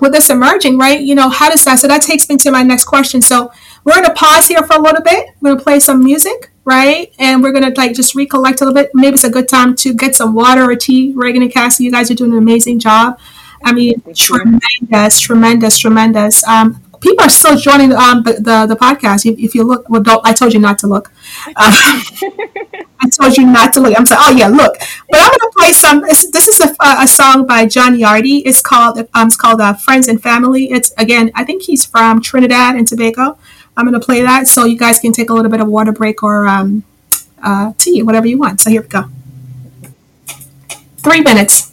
with this emerging, right? You know, how does that? So that takes me to my next question. So we're gonna pause here for a little bit. We're gonna play some music, right? And we're gonna like just recollect a little bit. Maybe it's a good time to get some water or tea. Reagan and Cassie, you guys are doing an amazing job. I mean, tremendous, tremendous, tremendous. Um, people are still joining um, the, the, the podcast. If, if, you look, well, don't, I told you not to look. I told you not to look. I'm saying, oh yeah, look. But I'm gonna play some. This is a, a song by John Yardy. It's called um, it's called uh, Friends and Family. It's again, I think he's from Trinidad and Tobago. I'm gonna play that so you guys can take a little bit of water break or um, uh, tea, whatever you want. So here we go. Three minutes.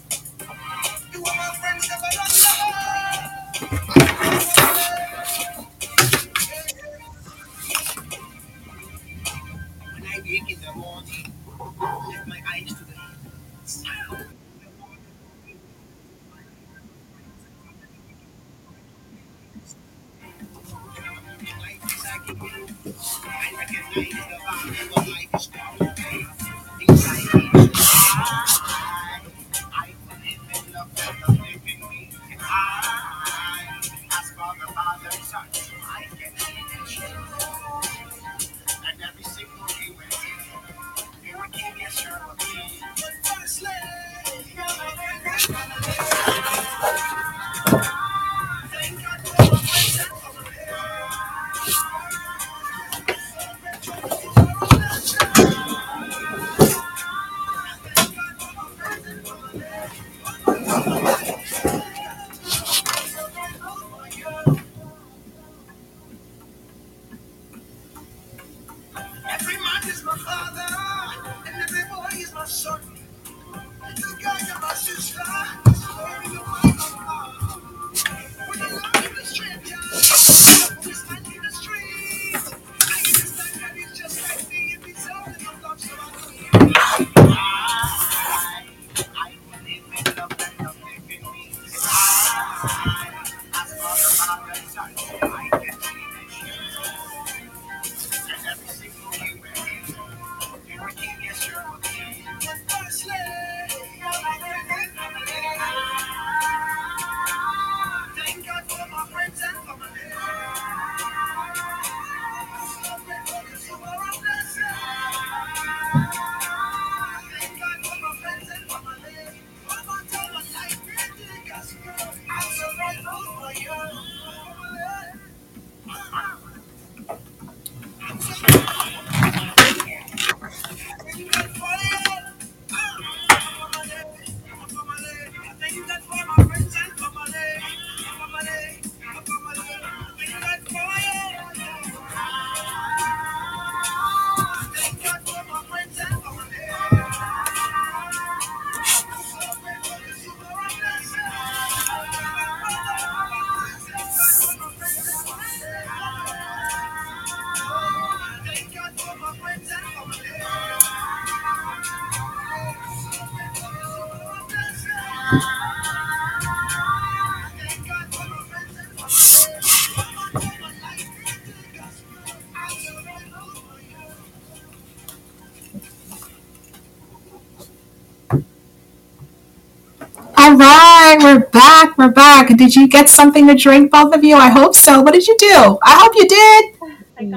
We're back. We're back. Did you get something to drink, both of you? I hope so. What did you do? I hope you did.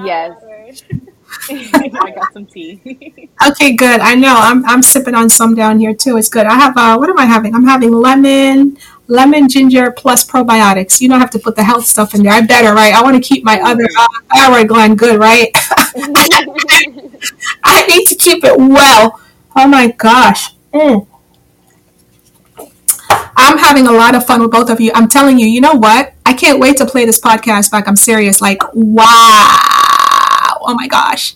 Yes. I got some tea. okay, good. I know. I'm I'm sipping on some down here too. It's good. I have uh what am I having? I'm having lemon, lemon ginger plus probiotics. You don't have to put the health stuff in there. I better, right? I want to keep my other uh, thyroid gland good, right? I need to keep it well. Oh my gosh. Mm. I'm having a lot of fun with both of you. I'm telling you, you know what? I can't wait to play this podcast back. I'm serious. Like, wow. Oh my gosh.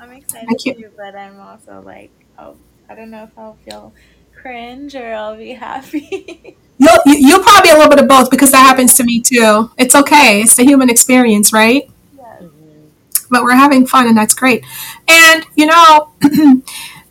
I Thank you. do, but I'm also like, oh, I don't know if I'll feel cringe or I'll be happy. You'll, you- you'll probably be a little bit of both because that happens to me too. It's okay. It's the human experience, right? yes. But we're having fun and that's great. And, you know,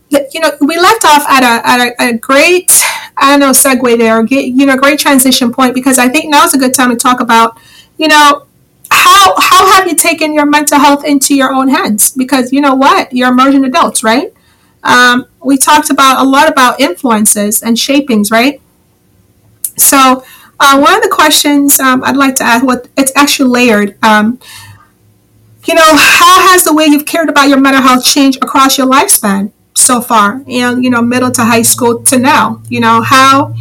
you know, we left off at a, at a, a great, I don't know, segue there, you know, great transition point because I think now's a good time to talk about, you know, how, how have you taken your mental health into your own hands? Because you know what? You're emerging adults, right? Um, we talked about a lot about influences and shapings, right? So, uh, one of the questions um, I'd like to ask, what it's actually layered. Um, you know, how has the way you've cared about your mental health changed across your lifespan so far? And you know, middle to high school to now. You know, how,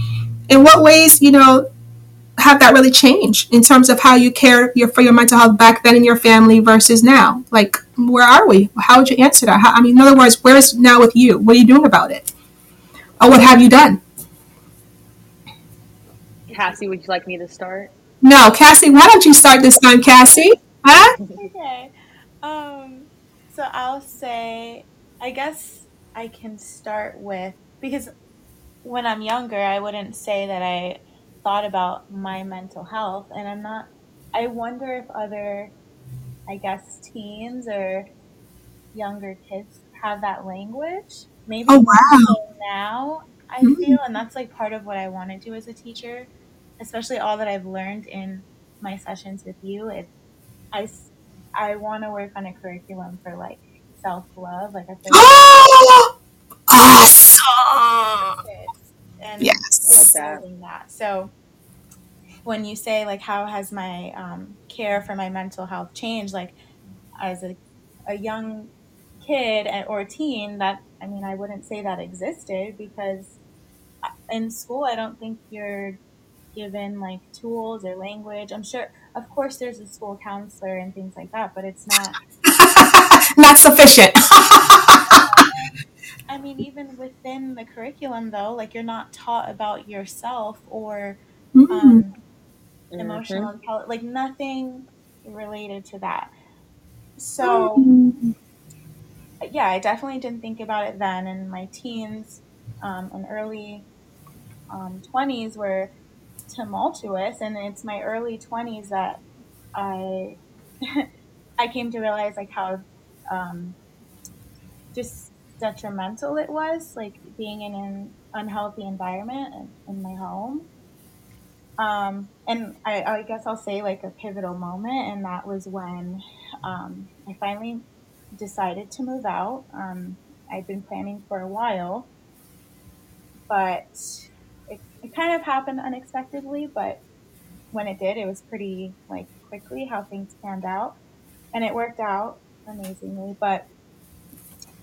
in what ways, you know, have that really changed in terms of how you care your, for your mental health back then in your family versus now? Like, where are we? How would you answer that? How, I mean, in other words, where is now with you? What are you doing about it? Or what have you done? Cassie, would you like me to start? No, Cassie, why don't you start this time, Cassie? Huh? Okay. Um, so I'll say, I guess I can start with because when I'm younger, I wouldn't say that I thought about my mental health, and I'm not. I wonder if other, I guess, teens or younger kids have that language. Maybe Oh, wow. now. I Mhm. feel, and that's like part of what I want to do as a teacher, especially all that I've learned in my sessions with you. It, I want to work on a curriculum for like self love. Like I feel like Oh, and Yes. building that. So when you say like how has my um, care for my mental health changed, like as a, a young kid and- or teen, that I mean I wouldn't say that existed because uh, in school I don't think you're given like tools or language. I'm sure, of course, there's a school counselor and things like that, but it's not. Not sufficient. I mean, even within the curriculum, though, like you're not taught about yourself or Mm. um, emotional intelligence, like nothing related to that. So, Mm. yeah, I definitely didn't think about it then. In my teens um, and early um, 20s were tumultuous, and it's my early 20s that I I came to realize like how um, just detrimental it was, like being in an unhealthy environment in, my home. Um, and I, I guess I'll say like a pivotal moment, and that was when um, I finally decided to move out. Um, I'd been planning for a while, but it, it kind of happened unexpectedly. But when it did, it was pretty like quickly how things panned out, and it worked out amazingly. But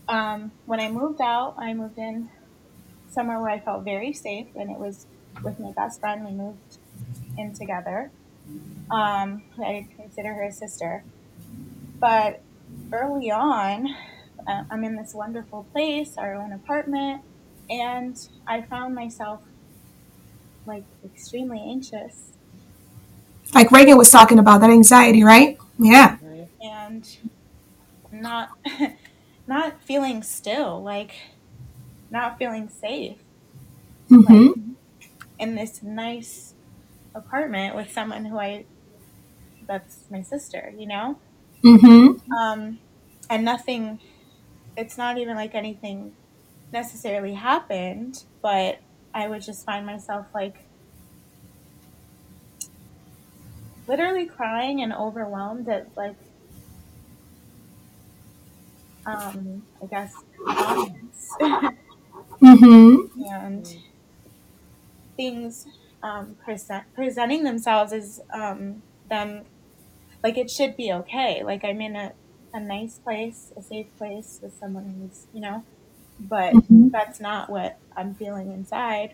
um, when I moved out, I moved in somewhere where I felt very safe, and it was with my best friend. We moved in together. Um, I consider her a sister. But early on, uh, I'm in this wonderful place, our own apartment, and I found myself like extremely anxious Like Reagan was talking about that anxiety, right? Yeah. And not not feeling still, like not feeling safe. hmm in this nice apartment with someone who I that's my sister, you know? hmm Um and nothing it's not even like anything necessarily happened, but I would just find myself like literally crying and overwhelmed at like um I guess comments hmm and things um present presenting themselves as um them like it should be okay. Like I'm in a, a nice place, a safe place with someone who's, you know, but hmm that's not what I'm feeling inside.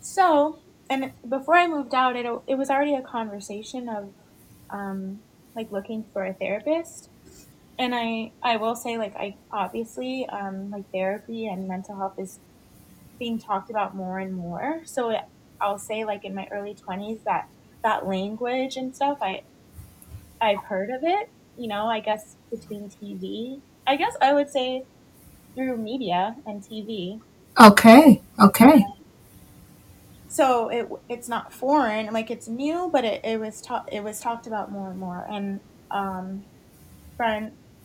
So, and before I moved out, it, it was already a conversation of um, like looking for a therapist. And I, I will say, like, I obviously, um, like therapy and mental health is being talked about more and more. So it, I'll say, like, in my early 20s, that that language and stuff, I, I've heard of it, you know, I guess between TV I guess I would say through media and TV. Okay. Okay. So it it's not foreign, like it's new, but it, it was taught it was talked about more and more. And um,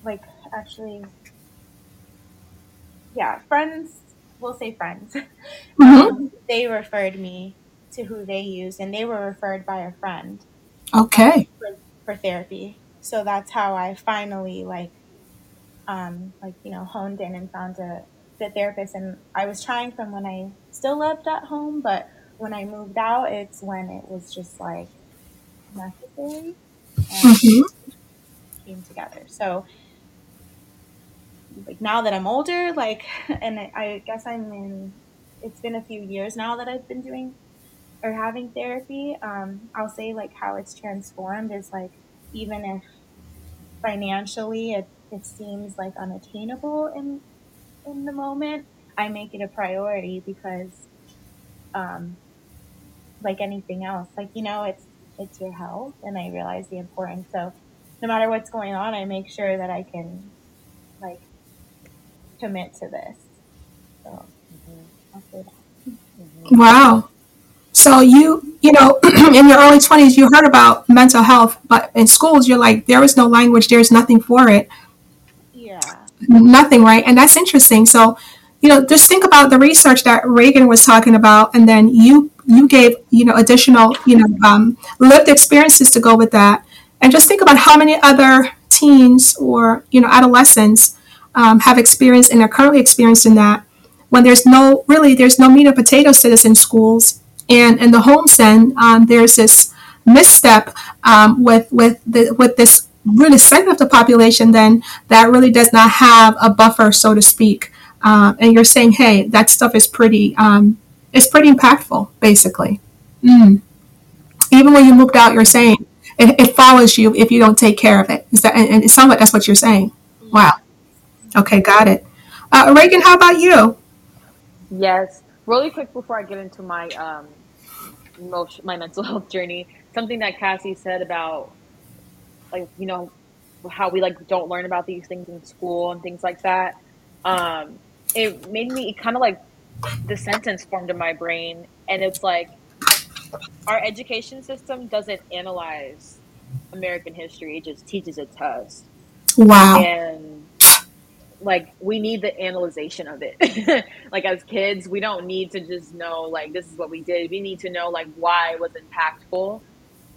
like actually, yeah, friends. We'll say friends. hmm um, they referred me to who they used, and they were referred by a friend Okay. for, for therapy. So that's how I finally like um, like you know honed in and found a good therapist. And I was trying from when I still lived at home, but when I moved out, it's when it was just like necessary and hmm came together. So like now that I'm older, like, and I, guess I'm in. It's been a few years now that I've been doing or having therapy. Um, I'll say like how it's transformed is like even if financially it, it seems like unattainable in in the moment, I make it a priority because um, like anything else, like you know, it's it's your health, and I realize the importance. So no matter what's going on, I make sure that I can like commit to this. So I'll say that. Wow. So you, you know, in your early 20s, you heard about mental health, but in schools, you're like, there is no language, there's nothing for it. Yeah. Nothing, right? And that's interesting. So, you know, just think about the research that Reagan was talking about, and then you you gave you know additional you know um, lived experiences to go with that, and just think about how many other teens or you know adolescents um, have experienced and are currently experiencing that when there's no really there's no meat and potatoes to this in schools. And in the homes then um, there's this misstep um, with with the, with this really segment of the population then that really does not have a buffer so to speak. Uh, and you're saying hey that stuff is pretty um, it's pretty impactful basically. Mm. even when you moved out you're saying it, it follows you if you don't take care of it. Is that and, and like that's what you're saying. Wow. Okay got it uh, reagan how about you Yes. Really quick before I get into my um my mental health journey, something that Cassie said about like you know how we like don't learn about these things in school and things like that. Um, it made me kind of like the sentence formed in my brain, and it's like our education system doesn't analyze American history; it just teaches it to us. wow And like we need the analyzation of it. Like as kids we don't need to just know like this is what we did. We need to know like why it was impactful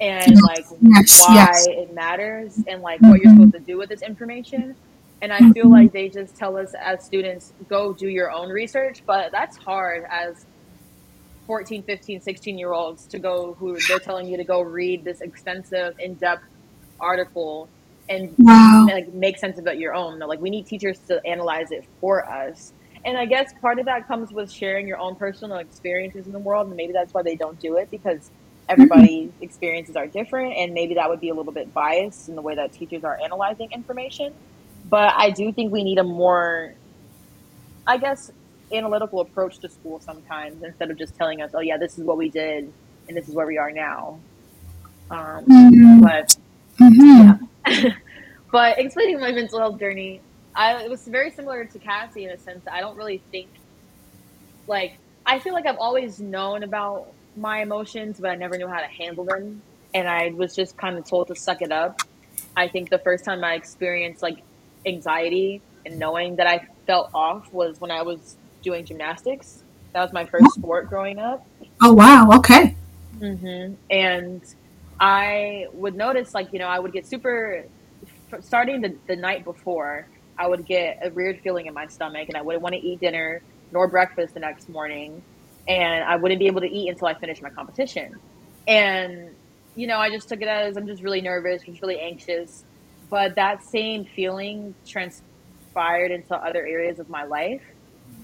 and like yes. why yes. it matters and like what you're hmm supposed to do with this information. And i feel like they just tell us as students go do your own research but that's hard as 14, 15, 16 year olds to go who they're telling you to go read this extensive in-depth article and wow. like make sense of it your own like we need teachers to analyze it for us. And i guess part of that comes with sharing your own personal experiences in the world and maybe that's why they don't do it because everybody's experiences are different and maybe that would be a little bit biased in the way that teachers are analyzing information. But i do think we need a more i guess analytical approach to school sometimes instead of just telling us oh yeah this is what we did and this is where we are now. Um, but hmm yeah but explaining my mental health journey i it was very similar to cassie in a sense that i don't really think like i feel like i've always known about my emotions but i never knew how to handle them. And i was just kind of told to suck it up. I think the first time i experienced like anxiety and knowing that i felt off was when i was doing gymnastics. That was my first sport growing up. Oh wow. Okay. Hmm And I would notice, like, you know, I would get super, starting the, the night before, I would get a weird feeling in my stomach and I wouldn't want to eat dinner nor breakfast the next morning. And I wouldn't be able to eat until I finished my competition. And, you know, I just took it as I'm just really nervous, just really anxious. But that same feeling transpired into other areas of my life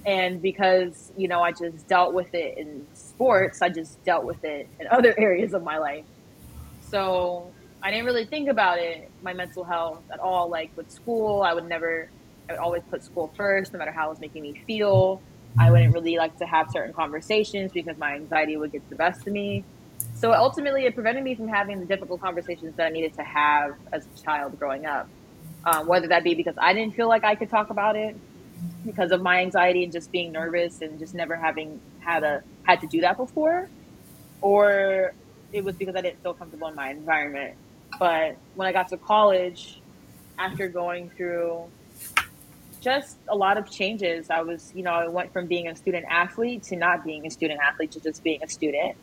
and because you know i just dealt with it in sports i just dealt with it in other areas of my life so i didn't really think about it my mental health at all like with school i would never i would always put school first no matter how it was making me feel. I wouldn't really like to have certain conversations because my anxiety would get the best of me. So ultimately it prevented me from having the difficult conversations that i needed to have as a child growing up. Um, whether that be because I didn't feel like I could talk about it because of my anxiety and just being nervous and just never having had a had to do that before, or it was because I didn't feel comfortable in my environment. But when I got to college, after going through just a lot of changes, I was, you know, I went from being a student athlete to not being a student athlete to just being a student.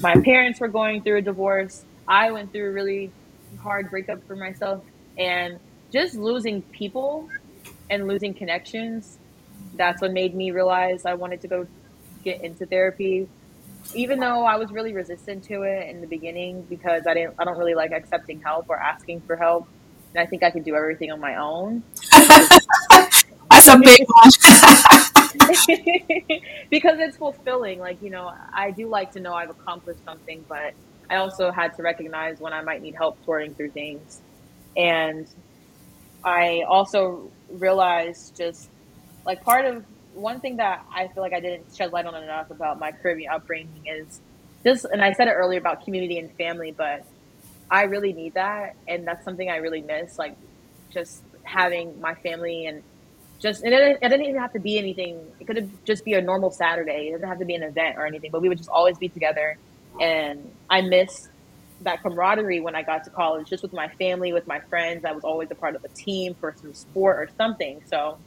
My parents were going through a divorce. I went through a really hard breakup for myself and just losing people and losing connections. That's what made me realize I wanted to go get into therapy even though I was really resistant to it in the beginning because I didn't I don't really like accepting help or asking for help. And I think I can do everything on my own. That's a big one. because it's fulfilling. Like, you know, I do like to know I've accomplished something, but I also had to recognize when I might need help sorting through things. And I also realized just like part of one thing that I feel like I didn't shed light on enough about my Caribbean upbringing is just, and I said it earlier about community and family, but I really need that, and that's something I really miss. Like just having my family and just and it, it didn't even have to be anything. It could have just be a normal Saturday. It doesn't have to be an event or anything, but we would just always be together. And I miss that camaraderie when I got to college, just with my family, with my friends. I was always a part of a team for some sport or something. So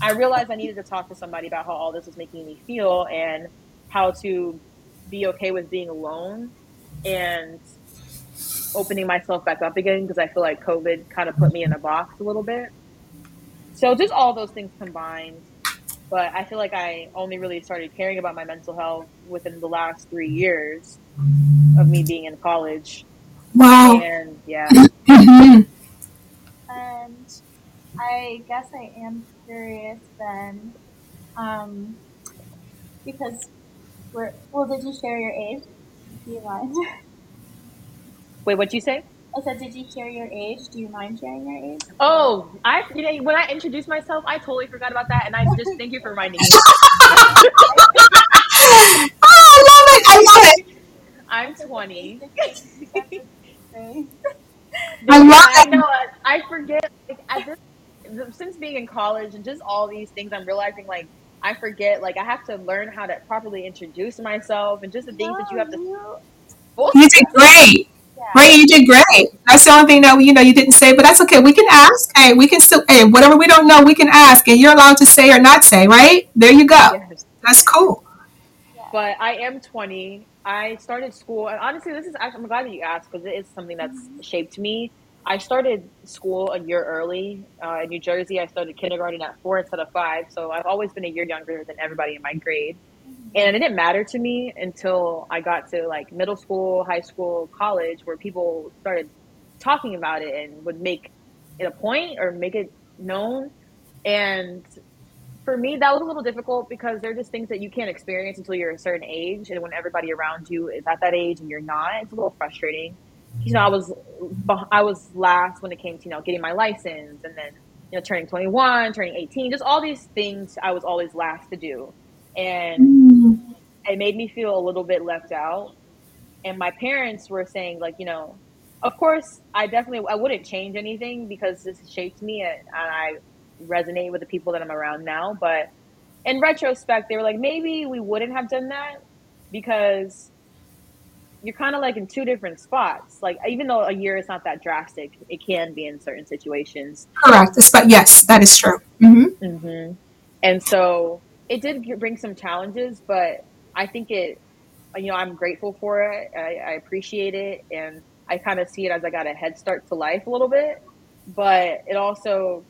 I realized I needed to talk to somebody about how all this was making me feel and how to be okay with being alone and opening myself back up again because I feel like COVID kind of put me in a box a little bit. So just all those things combined. But I feel like I only really started caring about my mental health within the last three years of me being in college. Wow. And yeah. Mm-hmm. And I guess I am curious then, um, because we're, well, did you share your age? Do you mind? Wait, what'd you say? I said, did you share your age? Do you mind sharing your age? Oh, I you know when I introduced myself, I totally forgot about that, and I just thank you for reminding me. oh, I love it! I love it. I'm 20. I love I it. know. I forget. Like, I just since being in college and just all these things, I'm realizing like I forget. Like I have to learn how to properly introduce myself and just the things that you have to. You did great. Right, you did great. That's the only thing that you know you didn't say, but that's okay. We can ask. Hey, we can still. Hey, whatever we don't know, we can ask, and you're allowed to say or not say. Right there, you go. Yes. That's cool. But I am 20. I started school, and honestly, this is actually, I'm glad that you asked because it is something that's mm-hmm. shaped me. I started school a year early uh, in New Jersey. I started kindergarten at four instead of five, so I've always been a year younger than everybody in my grade. And it didn't matter to me until I got to like middle school, high school, college, where people started talking about it and would make it a point or make it known. And for me, that was a little difficult because they're just things that you can't experience until you're a certain age. And when everybody around you is at that age and you're not, it's a little frustrating. You know, I was I was last when it came to you know getting my license and then you know turning 21, turning 18, just all these things I was always last to do, and mm-hmm. it made me feel a little bit left out. And my parents were saying like you know, of course I definitely I wouldn't change anything because this shaped me and, and I resonate with the people that I'm around now. But in retrospect, they were like, maybe we wouldn't have done that because you're kind of like in two different spots. Like, even though a year is not that drastic, it can be in certain situations. Correct. But yes, that is true. hmm hmm And so it did bring some challenges, but I think it, you know, I'm grateful for it. I, I appreciate it. And I kind of see it as I got a head start to life a little bit. But it also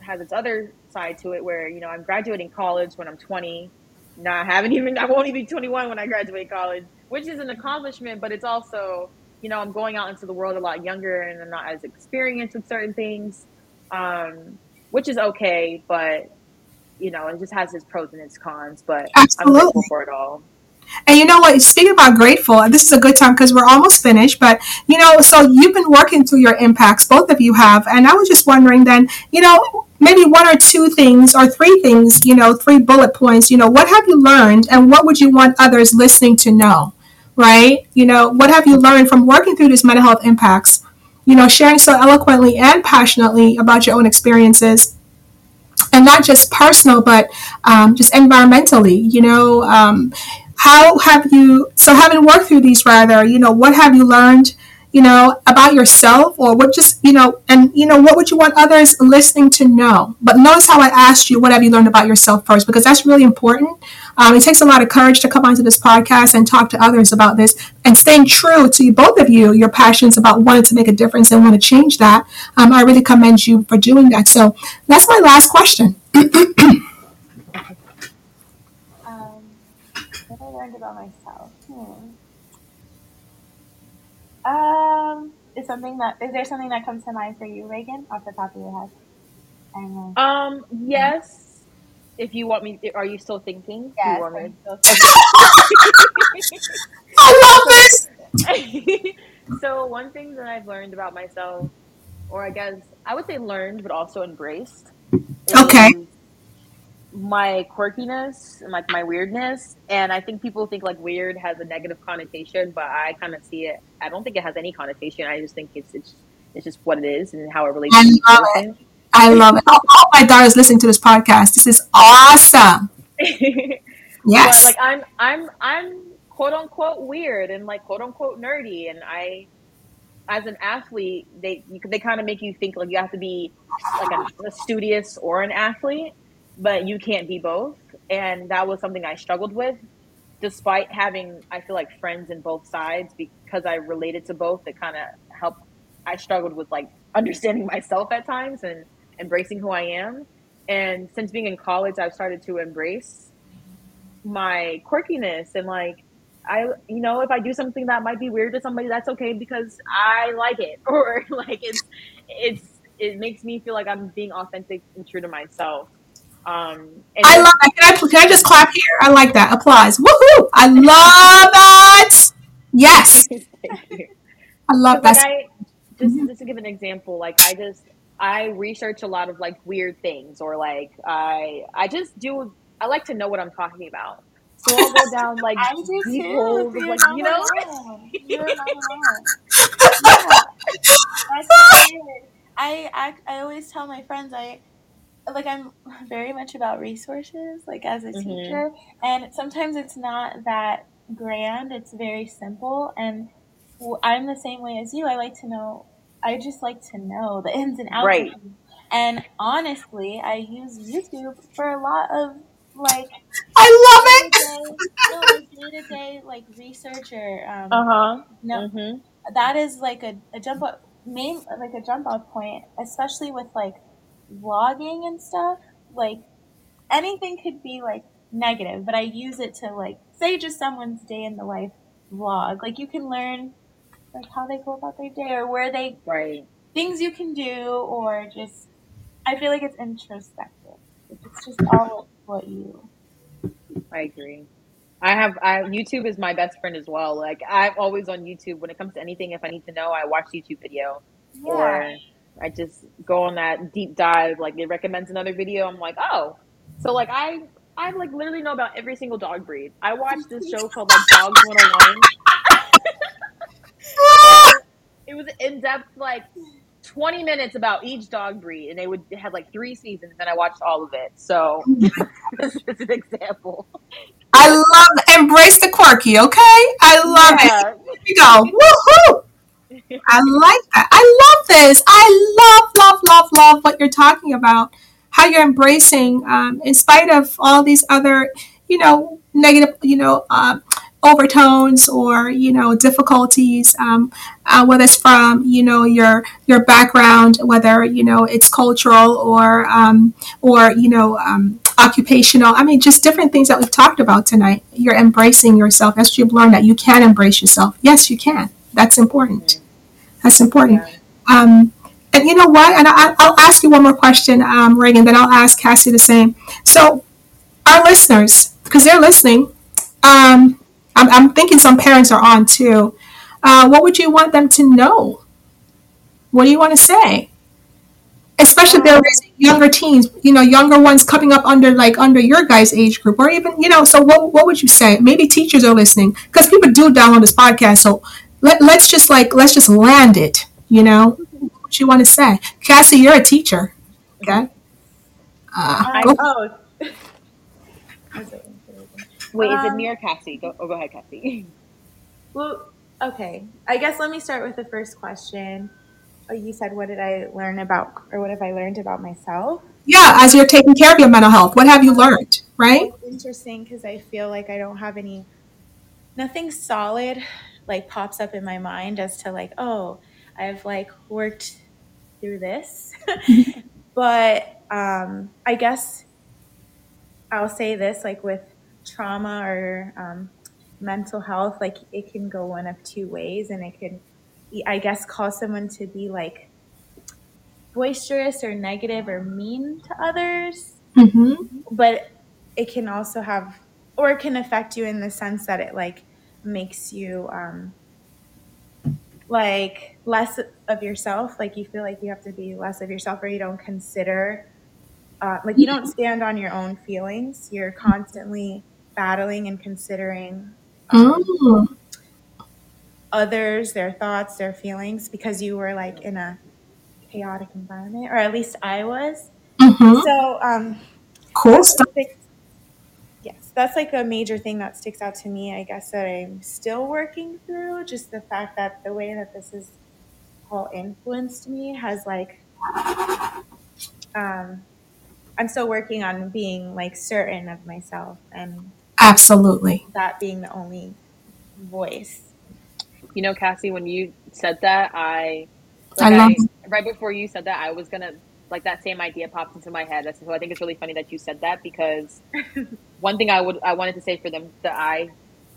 has its other side to it where, you know, I'm graduating college when I'm 20. Now I haven't even, I won't even be 21 when I graduate college, which is an accomplishment, but it's also, you know, I'm going out into the world a lot younger and I'm not as experienced with certain things, um, which is okay. But, you know, it just has its pros and its cons, but I'm grateful Absolutely. for it all. And you know what? Speaking about grateful, this is a good time because we're almost finished. But you know, so you've been working through your impacts, both of you have, and I was just wondering then, you know, maybe one or two things or three things, you know, three bullet points. You know, what have you learned, and what would you want others listening to know? Right? You know, what have you learned from working through these mental health impacts? you know, sharing so eloquently and passionately about your own experiences and not just personal, but um, just environmentally. You know, um, how have you? So, having worked through these, rather, you know, what have you learned? You know, about yourself, or what just you know, and you know, what would you want others listening to know? But notice how I asked you, what have you learned about yourself first, because that's really important. Um, it takes a lot of courage to come onto this podcast and talk to others about this, and staying true to both of you, your passions about wanting to make a difference and want to change that. Um, I really commend you for doing that. So that's my last question. Um, what I learned about myself. Hmm. Um, is something that is there something that comes to mind for you, Reagan, off the top of your head? I don't know. Um, yes. If you want me, are you still thinking? Do Yes, you want me- I'm still I love this. so one thing that I've learned about myself, or I guess I would say learned, but also embraced. Okay. My quirkiness and like my weirdness, and I think people think like weird has a negative connotation, but I kind of see it. I don't think it has any connotation. I just think it's it's it's just what it is and how it relates I to each love person. I love it. All, my daughters listening to this podcast. This is awesome. Yes. But like I'm I'm I'm quote unquote weird and like quote unquote nerdy and I as an athlete they you, they kind of make you think like you have to be like a, a studious or an athlete but you can't be both and that was something I struggled with despite having I feel like friends in both sides because I related to both it kind of helped I struggled with like understanding myself at times and embracing who I am and since being in college I've started to embrace my quirkiness and like I you know if I do something that might be weird to somebody that's okay because I like it or like it's it's it makes me feel like I'm being authentic and true to myself. Um I love that. Can I, can I just clap here? I like that. Applause. Woohoo! I love that. Yes. I love Like that. I just just to give an example, like I just I research a lot of like weird things or like I I just do I like to know what I'm talking about. So I'll go down like deep holes of like you know alone. You're not alone. Yeah, that's so weird. I, I I always tell my friends I like I'm very much about resources like as a Mhm. teacher and sometimes it's not that grand it's very simple and I'm the same way as you I like to know I just like to know the ins and outs Right. and honestly I use YouTube for a lot of like I love it. no, day-to-day like research or um, Uh-huh. no Mhm. that is like a, a jump up main like a jump off point especially with like vlogging and stuff like anything could be like negative but i use it to like say just someone's day in the life vlog like you can learn like how they go about their day or where they Right. things you can do or just i feel like it's introspective it's just all what you I agree. I have I YouTube is my best friend as well. Like I'm always on YouTube when it comes to anything. If I need to know, I watch YouTube video yeah or I just go on that deep dive. Like it recommends another video. I'm like, oh, so like I I like literally know about every single dog breed. I watched this show called like Dogs 101. It was in depth like 20 minutes about each dog breed, and they would had like three seasons, and I watched all of it. So this is an example. I love embrace the quirky, okay? I love it. Here we go. Woohoo! I like that. I love this. I love, love, love, love what you're talking about. How you're embracing, um, in spite of all these other, you know, negative, you know, um, overtones or you know difficulties, um, uh, whether it's from you know your your background, whether you know it's cultural or um, or you know um, occupational. I mean, just different things that we've talked about tonight. You're embracing yourself. That's what you've learned that you can embrace yourself. Yes, you can. That's important. That's important. Um, and you know what? And I, I'll ask you one more question, um, Reagan. Then I'll ask Cassie the same. So, our listeners, because they're listening, um, I'm, I'm thinking some parents are on too. Uh, what would you want them to know? What do you want to say? Especially if they're raising younger teens, you know, younger ones coming up under like under your guys' age group, or even you know. So, what what would you say? Maybe teachers are listening because people do download this podcast. So, let, let's just like let's just land it. You know, what you want to say? Cassie, you're a teacher. Okay. I, Uh, oh. Wait, is it Um, me or Cassie? Go, oh, go ahead, Cassie. Well, okay. I guess let me start with the first question. Oh, you said, what did I learn about, or what have I learned about myself? yeah, as you're taking care of your mental health, what have you learned? Right? Interesting because I feel like I don't have any, nothing solid like pops up in my mind as to like, oh, I've like worked through this. but um, I guess I'll say this like with trauma or um, mental health, like it can go one of two ways, and it could, I guess, cause someone to be like boisterous or negative or mean to others, hmm but it can also have, or it can affect you in the sense that it like makes you um, like less of yourself. Like you feel like you have to be less of yourself, or you don't consider uh, like you don't stand on your own feelings. You're constantly battling and considering um, Mm. others, their thoughts, their feelings, because you were like in a chaotic environment, or at least I was. hmm So, um, Cool stuff. yes, that's like a major thing that sticks out to me. I guess that I'm still working through. Just the fact that the way that this has all influenced me has like um, I'm still working on being like certain of myself and Absolutely. that being the only voice. You know, Cassie, when you said that, I I love I, right before you said that, I was gonna like that same idea popped into my head. So I think it's really funny that you said that because one thing I would I wanted to say for them that I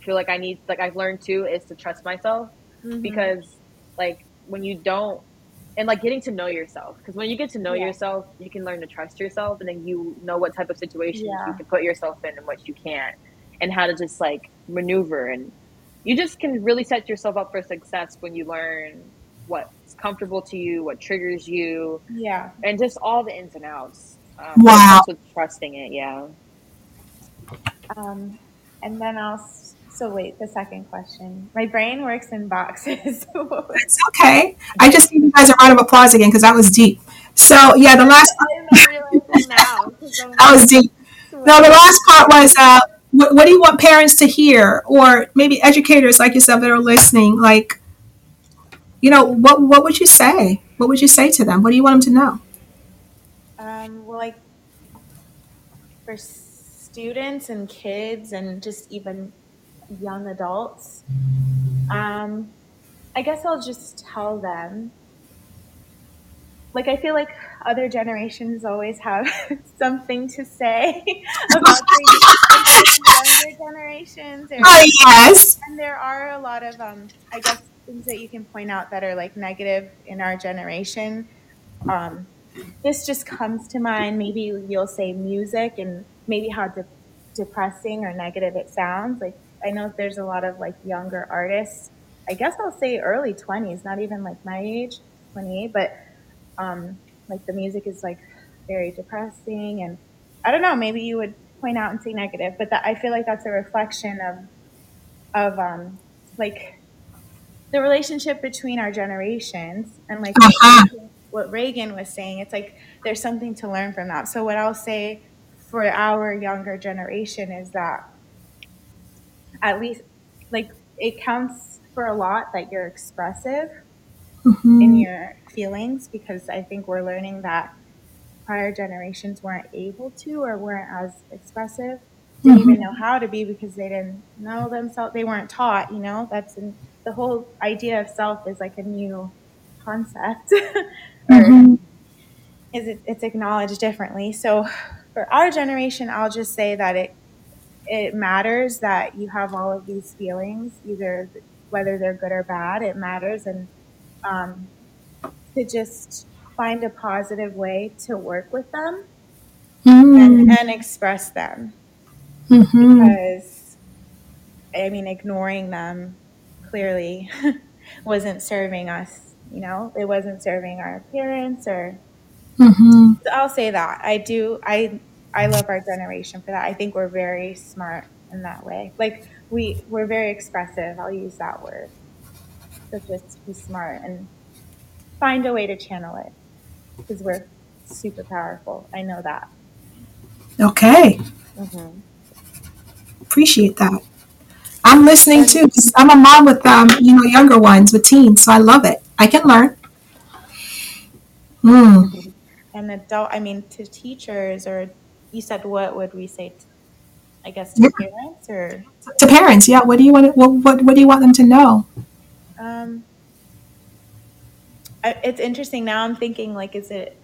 feel like I need like I've learned too is to trust myself Mhm. because like when you don't and like getting to know yourself because when you get to know Yeah. yourself you can learn to trust yourself and then you know what type of situations Yeah. you can put yourself in and what you can't and how to just like maneuver and you just can really set yourself up for success when you learn what's comfortable to you what triggers you yeah. and just all the ins and outs um, Wow. with trusting it yeah Um, and then I'll. So wait, the second question. My brain works in boxes. It's okay. I just give you guys a round of applause again because that was deep. So yeah, the last I'm not realizing now. 'cause I'm that was deep. No, the last part was uh, what, what do you want parents to hear, or maybe educators like yourself that are listening? Like, you know, what what would you say? What would you say to them? What do you want them to know? Um, well, like for students and kids and just even young adults, um, I guess I'll just tell them. Like I feel like other generations always have something to say about younger generations, or Oh yes. and there are a lot of um, I guess things that you can point out that are like negative in our generation. Um, this just comes to mind. Maybe you'll say music and maybe how de- depressing or negative it sounds. Like I know there's a lot of like younger artists. I guess I'll say early twenties, not even like my age, twenty eight, but um, like the music is like very depressing and I don't know. Maybe you would point out and say negative, but that I feel like that's a reflection of of um, like the relationship between our generations and like Uh-huh. what Reagan was saying. It's like there's something to learn from that. So what I'll say for our younger generation is that at least like it counts for a lot that you're expressive in Mhm. your feelings because I think we're learning that prior generations weren't able to or weren't as expressive. Didn't even know how to be because they didn't know themselves. They weren't taught you know? That's in, the whole idea of self is like a new concept. Or Mhm. is it, it's acknowledged differently. So for our generation i'll just say that it it matters that you have all of these feelings either whether they're good or bad it matters. And um, to just find a positive way to work with them and, Mhm. and express them Mhm. because I mean, ignoring them clearly wasn't serving us. You know, it wasn't serving our appearance, or Mhm. I'll say that I do. I I love our generation for that. I think we're very smart in that way. Like we we're very expressive. I'll use that word. So just be smart and find a way to channel it because we're super powerful. I know that. Okay. Mm-hmm. Appreciate that. I'm listening too. 'cause I'm a mom with um, you know, younger ones with teens, so I love it. I can learn. Mm. And adult, I mean, to teachers, or you said, what would we say? To, I guess to Yeah. parents, or To parents, yeah. What do you want? What, what What do you want them to know? Um, I, it's interesting. Now I'm thinking, like, is it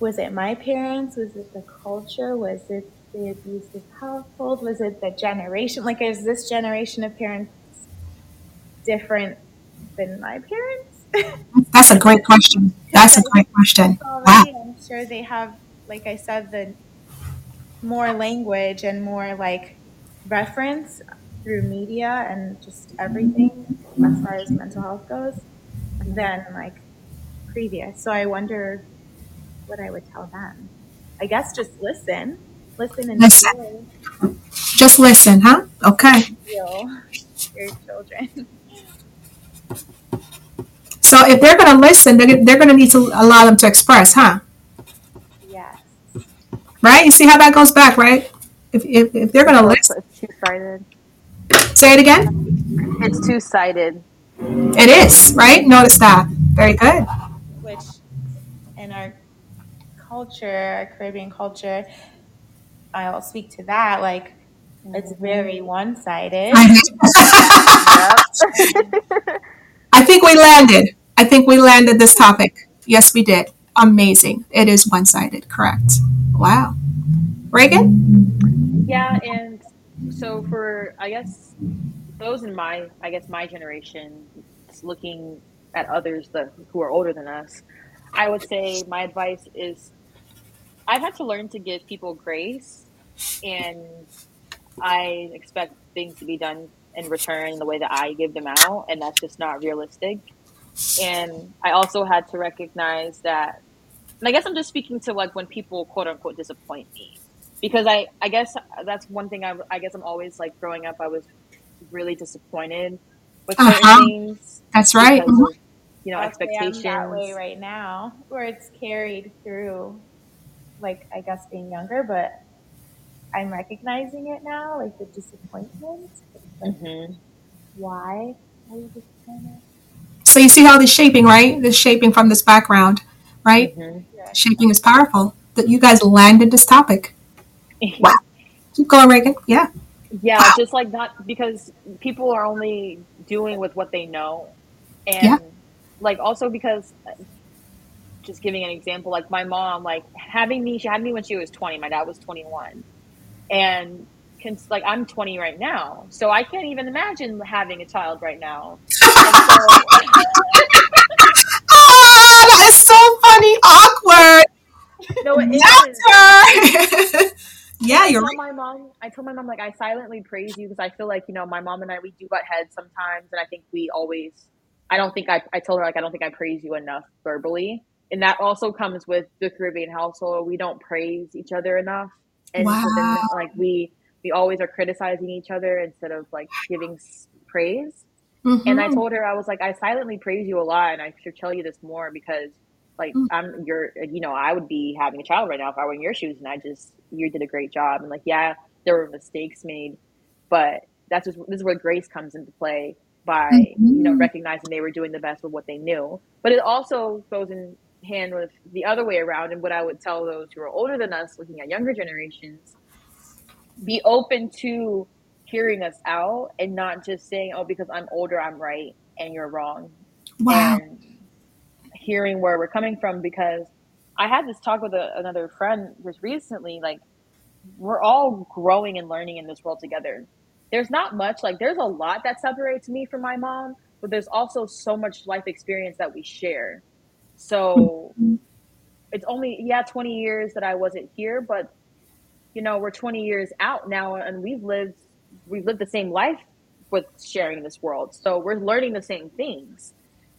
was it my parents? Was it the culture? Was it the abusive household? Was it the generation? Like, is this generation of parents different than my parents? That's a great question. That's a great question. Wow. already i'm sure they have like i said the more language and more like reference through media and just everything as far as mental health goes than like previous so i wonder what i would tell them i guess just listen listen and Listen. feel, Just listen, huh? Okay. feel your children So if they're going to listen, they're, they're going to need to allow them to express, huh? yes Right? You see how that goes back, right? If, if, if they're going to listen, It's two sided. Say it again. It's two sided. It is, right? Notice that. Very good. which in our culture, our Caribbean culture, I'll speak to that. Like, it's very one sided. I think we landed. I think we landed this topic. Yes, we did. Amazing. It is one sided. Correct. Wow. Reagan? Yeah, and so for I guess those in my I guess my generation, looking at others that who are older than us, I would say my advice is I've had to learn to give people grace, and I expect things to be done in return the way that I give them out, and that's just not realistic. And I also had to recognize that, and I guess I'm just speaking to like when people quote unquote disappoint me because I, I guess that's one thing I, I guess I'm always like growing up I was really disappointed with certain Uh-huh. things That's right. because of, you know I'll say I'm expectations that way right now, where it's carried through, like, I guess being younger, but I'm recognizing it now, like the disappointment. Like, hmm why are you disappointed? So you see how this shaping, right? This shaping from this background, right? hmm Yeah. Shaping is powerful. That you guys landed this topic. Wow. Keep going, Reagan. Yeah. yeah just like not because people are only doing with what they know and Yeah. like also because just giving an example like my mom like having me she had me when she was 20 my dad was 21 and can like i'm 20 right now so i can't even imagine having a child right now so Oh, that is so funny. Awkward. no it is. yeah, I you're right. my mom. I told my mom like I silently praise you because I feel like you know my mom and I we do butt heads sometimes, and I think we always. I don't think I. I told her like I don't think I praise you enough verbally, and that also comes with the Caribbean household. We don't praise each other enough, and so then like we we always are criticizing each other instead of like giving praise. And I Mhm. told her I was like I silently praise you a lot, and I should tell you this more because like Mm. I'm your you know I would be having a child right now if I were in your shoes, and I just you did a great job, and like yeah there were mistakes made, but that's just this is where grace comes into play by you know Mhm. recognizing they were doing the best with what they knew, but it also goes in hand with the other way around, and what I would tell those who are older than us, looking at younger generations, be open to hearing us out and not just saying, "Oh, because I'm older, I'm right and you're wrong," Wow. and hearing where we're coming from. Because I had this talk with a, another friend just recently. Like, we're all growing and learning in this world together. There's not much, like, there's a lot that separates me from my mom, but there's also so much life experience that we share. So mm-hmm. it's only, yeah, 20 years that I wasn't here, but you know, we're 20 years out now and we've lived we've lived the same life with sharing this world. So we're learning the same things.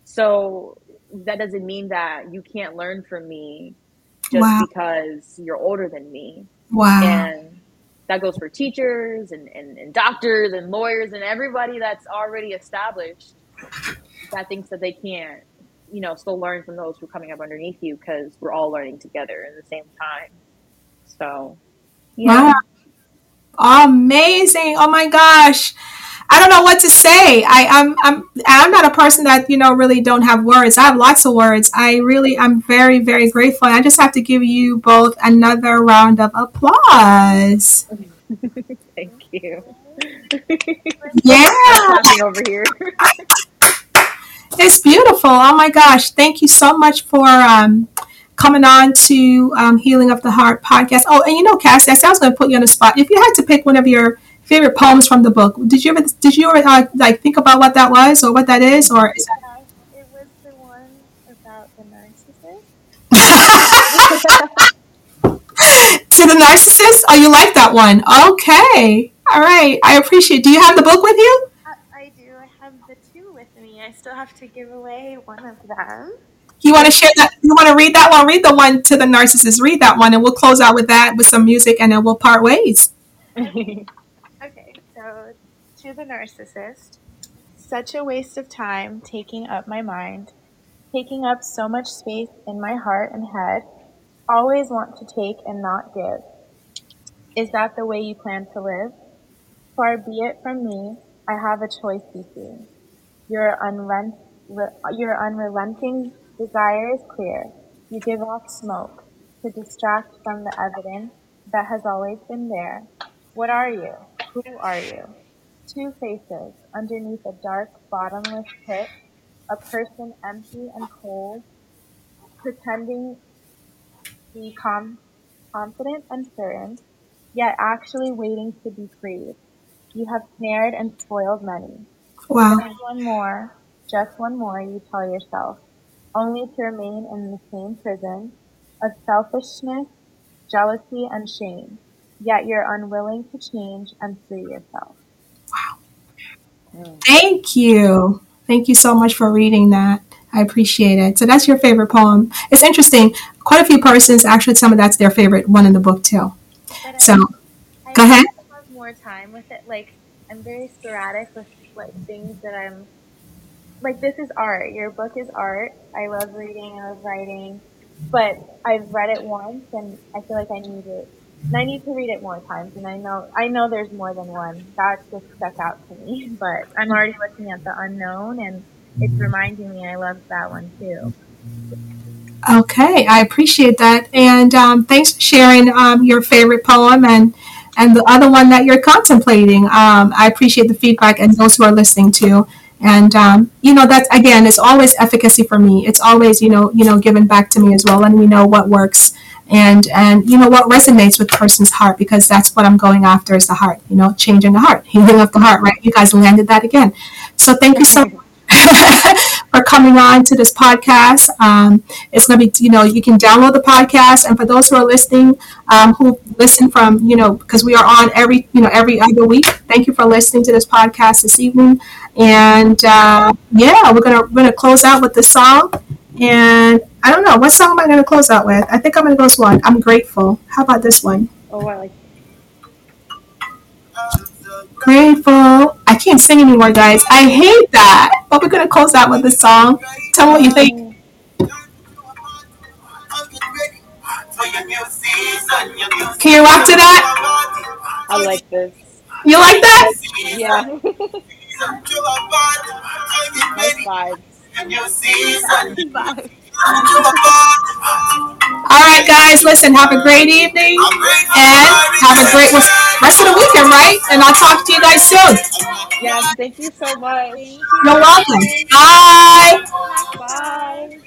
So that doesn't mean that you can't learn from me just Wow. because you're older than me. Wow. And that goes for teachers and, and, and doctors and lawyers and everybody that's already established that thinks that they can't you know, still learn from those who are coming up underneath you because we're all learning together in the same time. So, yeah. Wow. Amazing. Oh my gosh. I don't know what to say. I, I'm I'm I'm not a person that you know really don't have words. I have lots of words. I really I'm very very grateful. I just have to give you both another round of applause. Thank you. Yeah. over here. it's beautiful. Oh my gosh! Thank you so much for um, coming on to um, Healing of the Heart podcast. Oh, and you know, Cassie, I was going to put you on the spot. If you had to pick one of your favorite poems from the book, did you ever did you ever uh, like think about what that was or what that is, or is that? It was the one about the narcissist. to the narcissist? Oh, you like that one? Okay, all right. I appreciate. Do you have the book with you? Uh, I do. I have the two with me. I still have to give away one of them. You want to share that? You want to read that one? Read the one to the narcissist. Read that one, and we'll close out with that with some music, and then we'll part ways. to the narcissist, such a waste of time taking up my mind, taking up so much space in my heart and head. Always want to take and not give. Is that the way you plan to live? Far be it from me. I have a choice between your, unrent, your unrelenting Desire is clear. You give off smoke to distract from the evidence that has always been there. What are you? Who are you? Two faces underneath a dark, bottomless pit, a person empty and cold, pretending to be com- confident and certain, yet actually waiting to be freed. You have snared and spoiled many. Wow. Just one more, just one more, you tell yourself only to remain in the same prison of selfishness, jealousy, and shame. Yet you're unwilling to change and free yourself. Thank you. Thank you so much for reading that. I appreciate it. So that's your favorite poem. It's interesting. Quite a few persons actually some of that's their favorite one in the book too. But so I, I go ahead. Have more time with it. Like I'm very sporadic with like things that I'm like this is art. Your book is art. I love reading. I love writing, but I've read it once, and I feel like I need it. And I need to read it more times. And I know I know there's more than one. That just stuck out to me. But I'm already looking at the unknown, and it's reminding me I love that one too. Okay, I appreciate that, and um, thanks for sharing um, your favorite poem and and the other one that you're contemplating. Um, I appreciate the feedback and those who are listening too and um, you know that's again it's always efficacy for me it's always you know you know given back to me as well and we know what works and and you know what resonates with the person's heart because that's what i'm going after is the heart you know changing the heart healing of the heart right you guys landed that again so thank you so much for coming on to this podcast. Um, it's going to be, you know, you can download the podcast. And for those who are listening, um, who listen from, you know, because we are on every, you know, every other week. Thank you for listening to this podcast this evening. And uh, yeah, we're gonna we're gonna close out with the song. And I don't know what song am I gonna close out with. I think I'm gonna go with one. I'm grateful. How about this one? Oh, I like. Grateful. I can't sing anymore, guys. I hate that. But we're gonna close out with this song. Tell me what you think. Can you rock to that? I like this. You like that? Yeah. nice vibes. All right, guys, listen, have a great evening and have a great rest of the weekend, right? And I'll talk to you guys soon. Yes, thank you so much. You. You're welcome. Bye. Bye.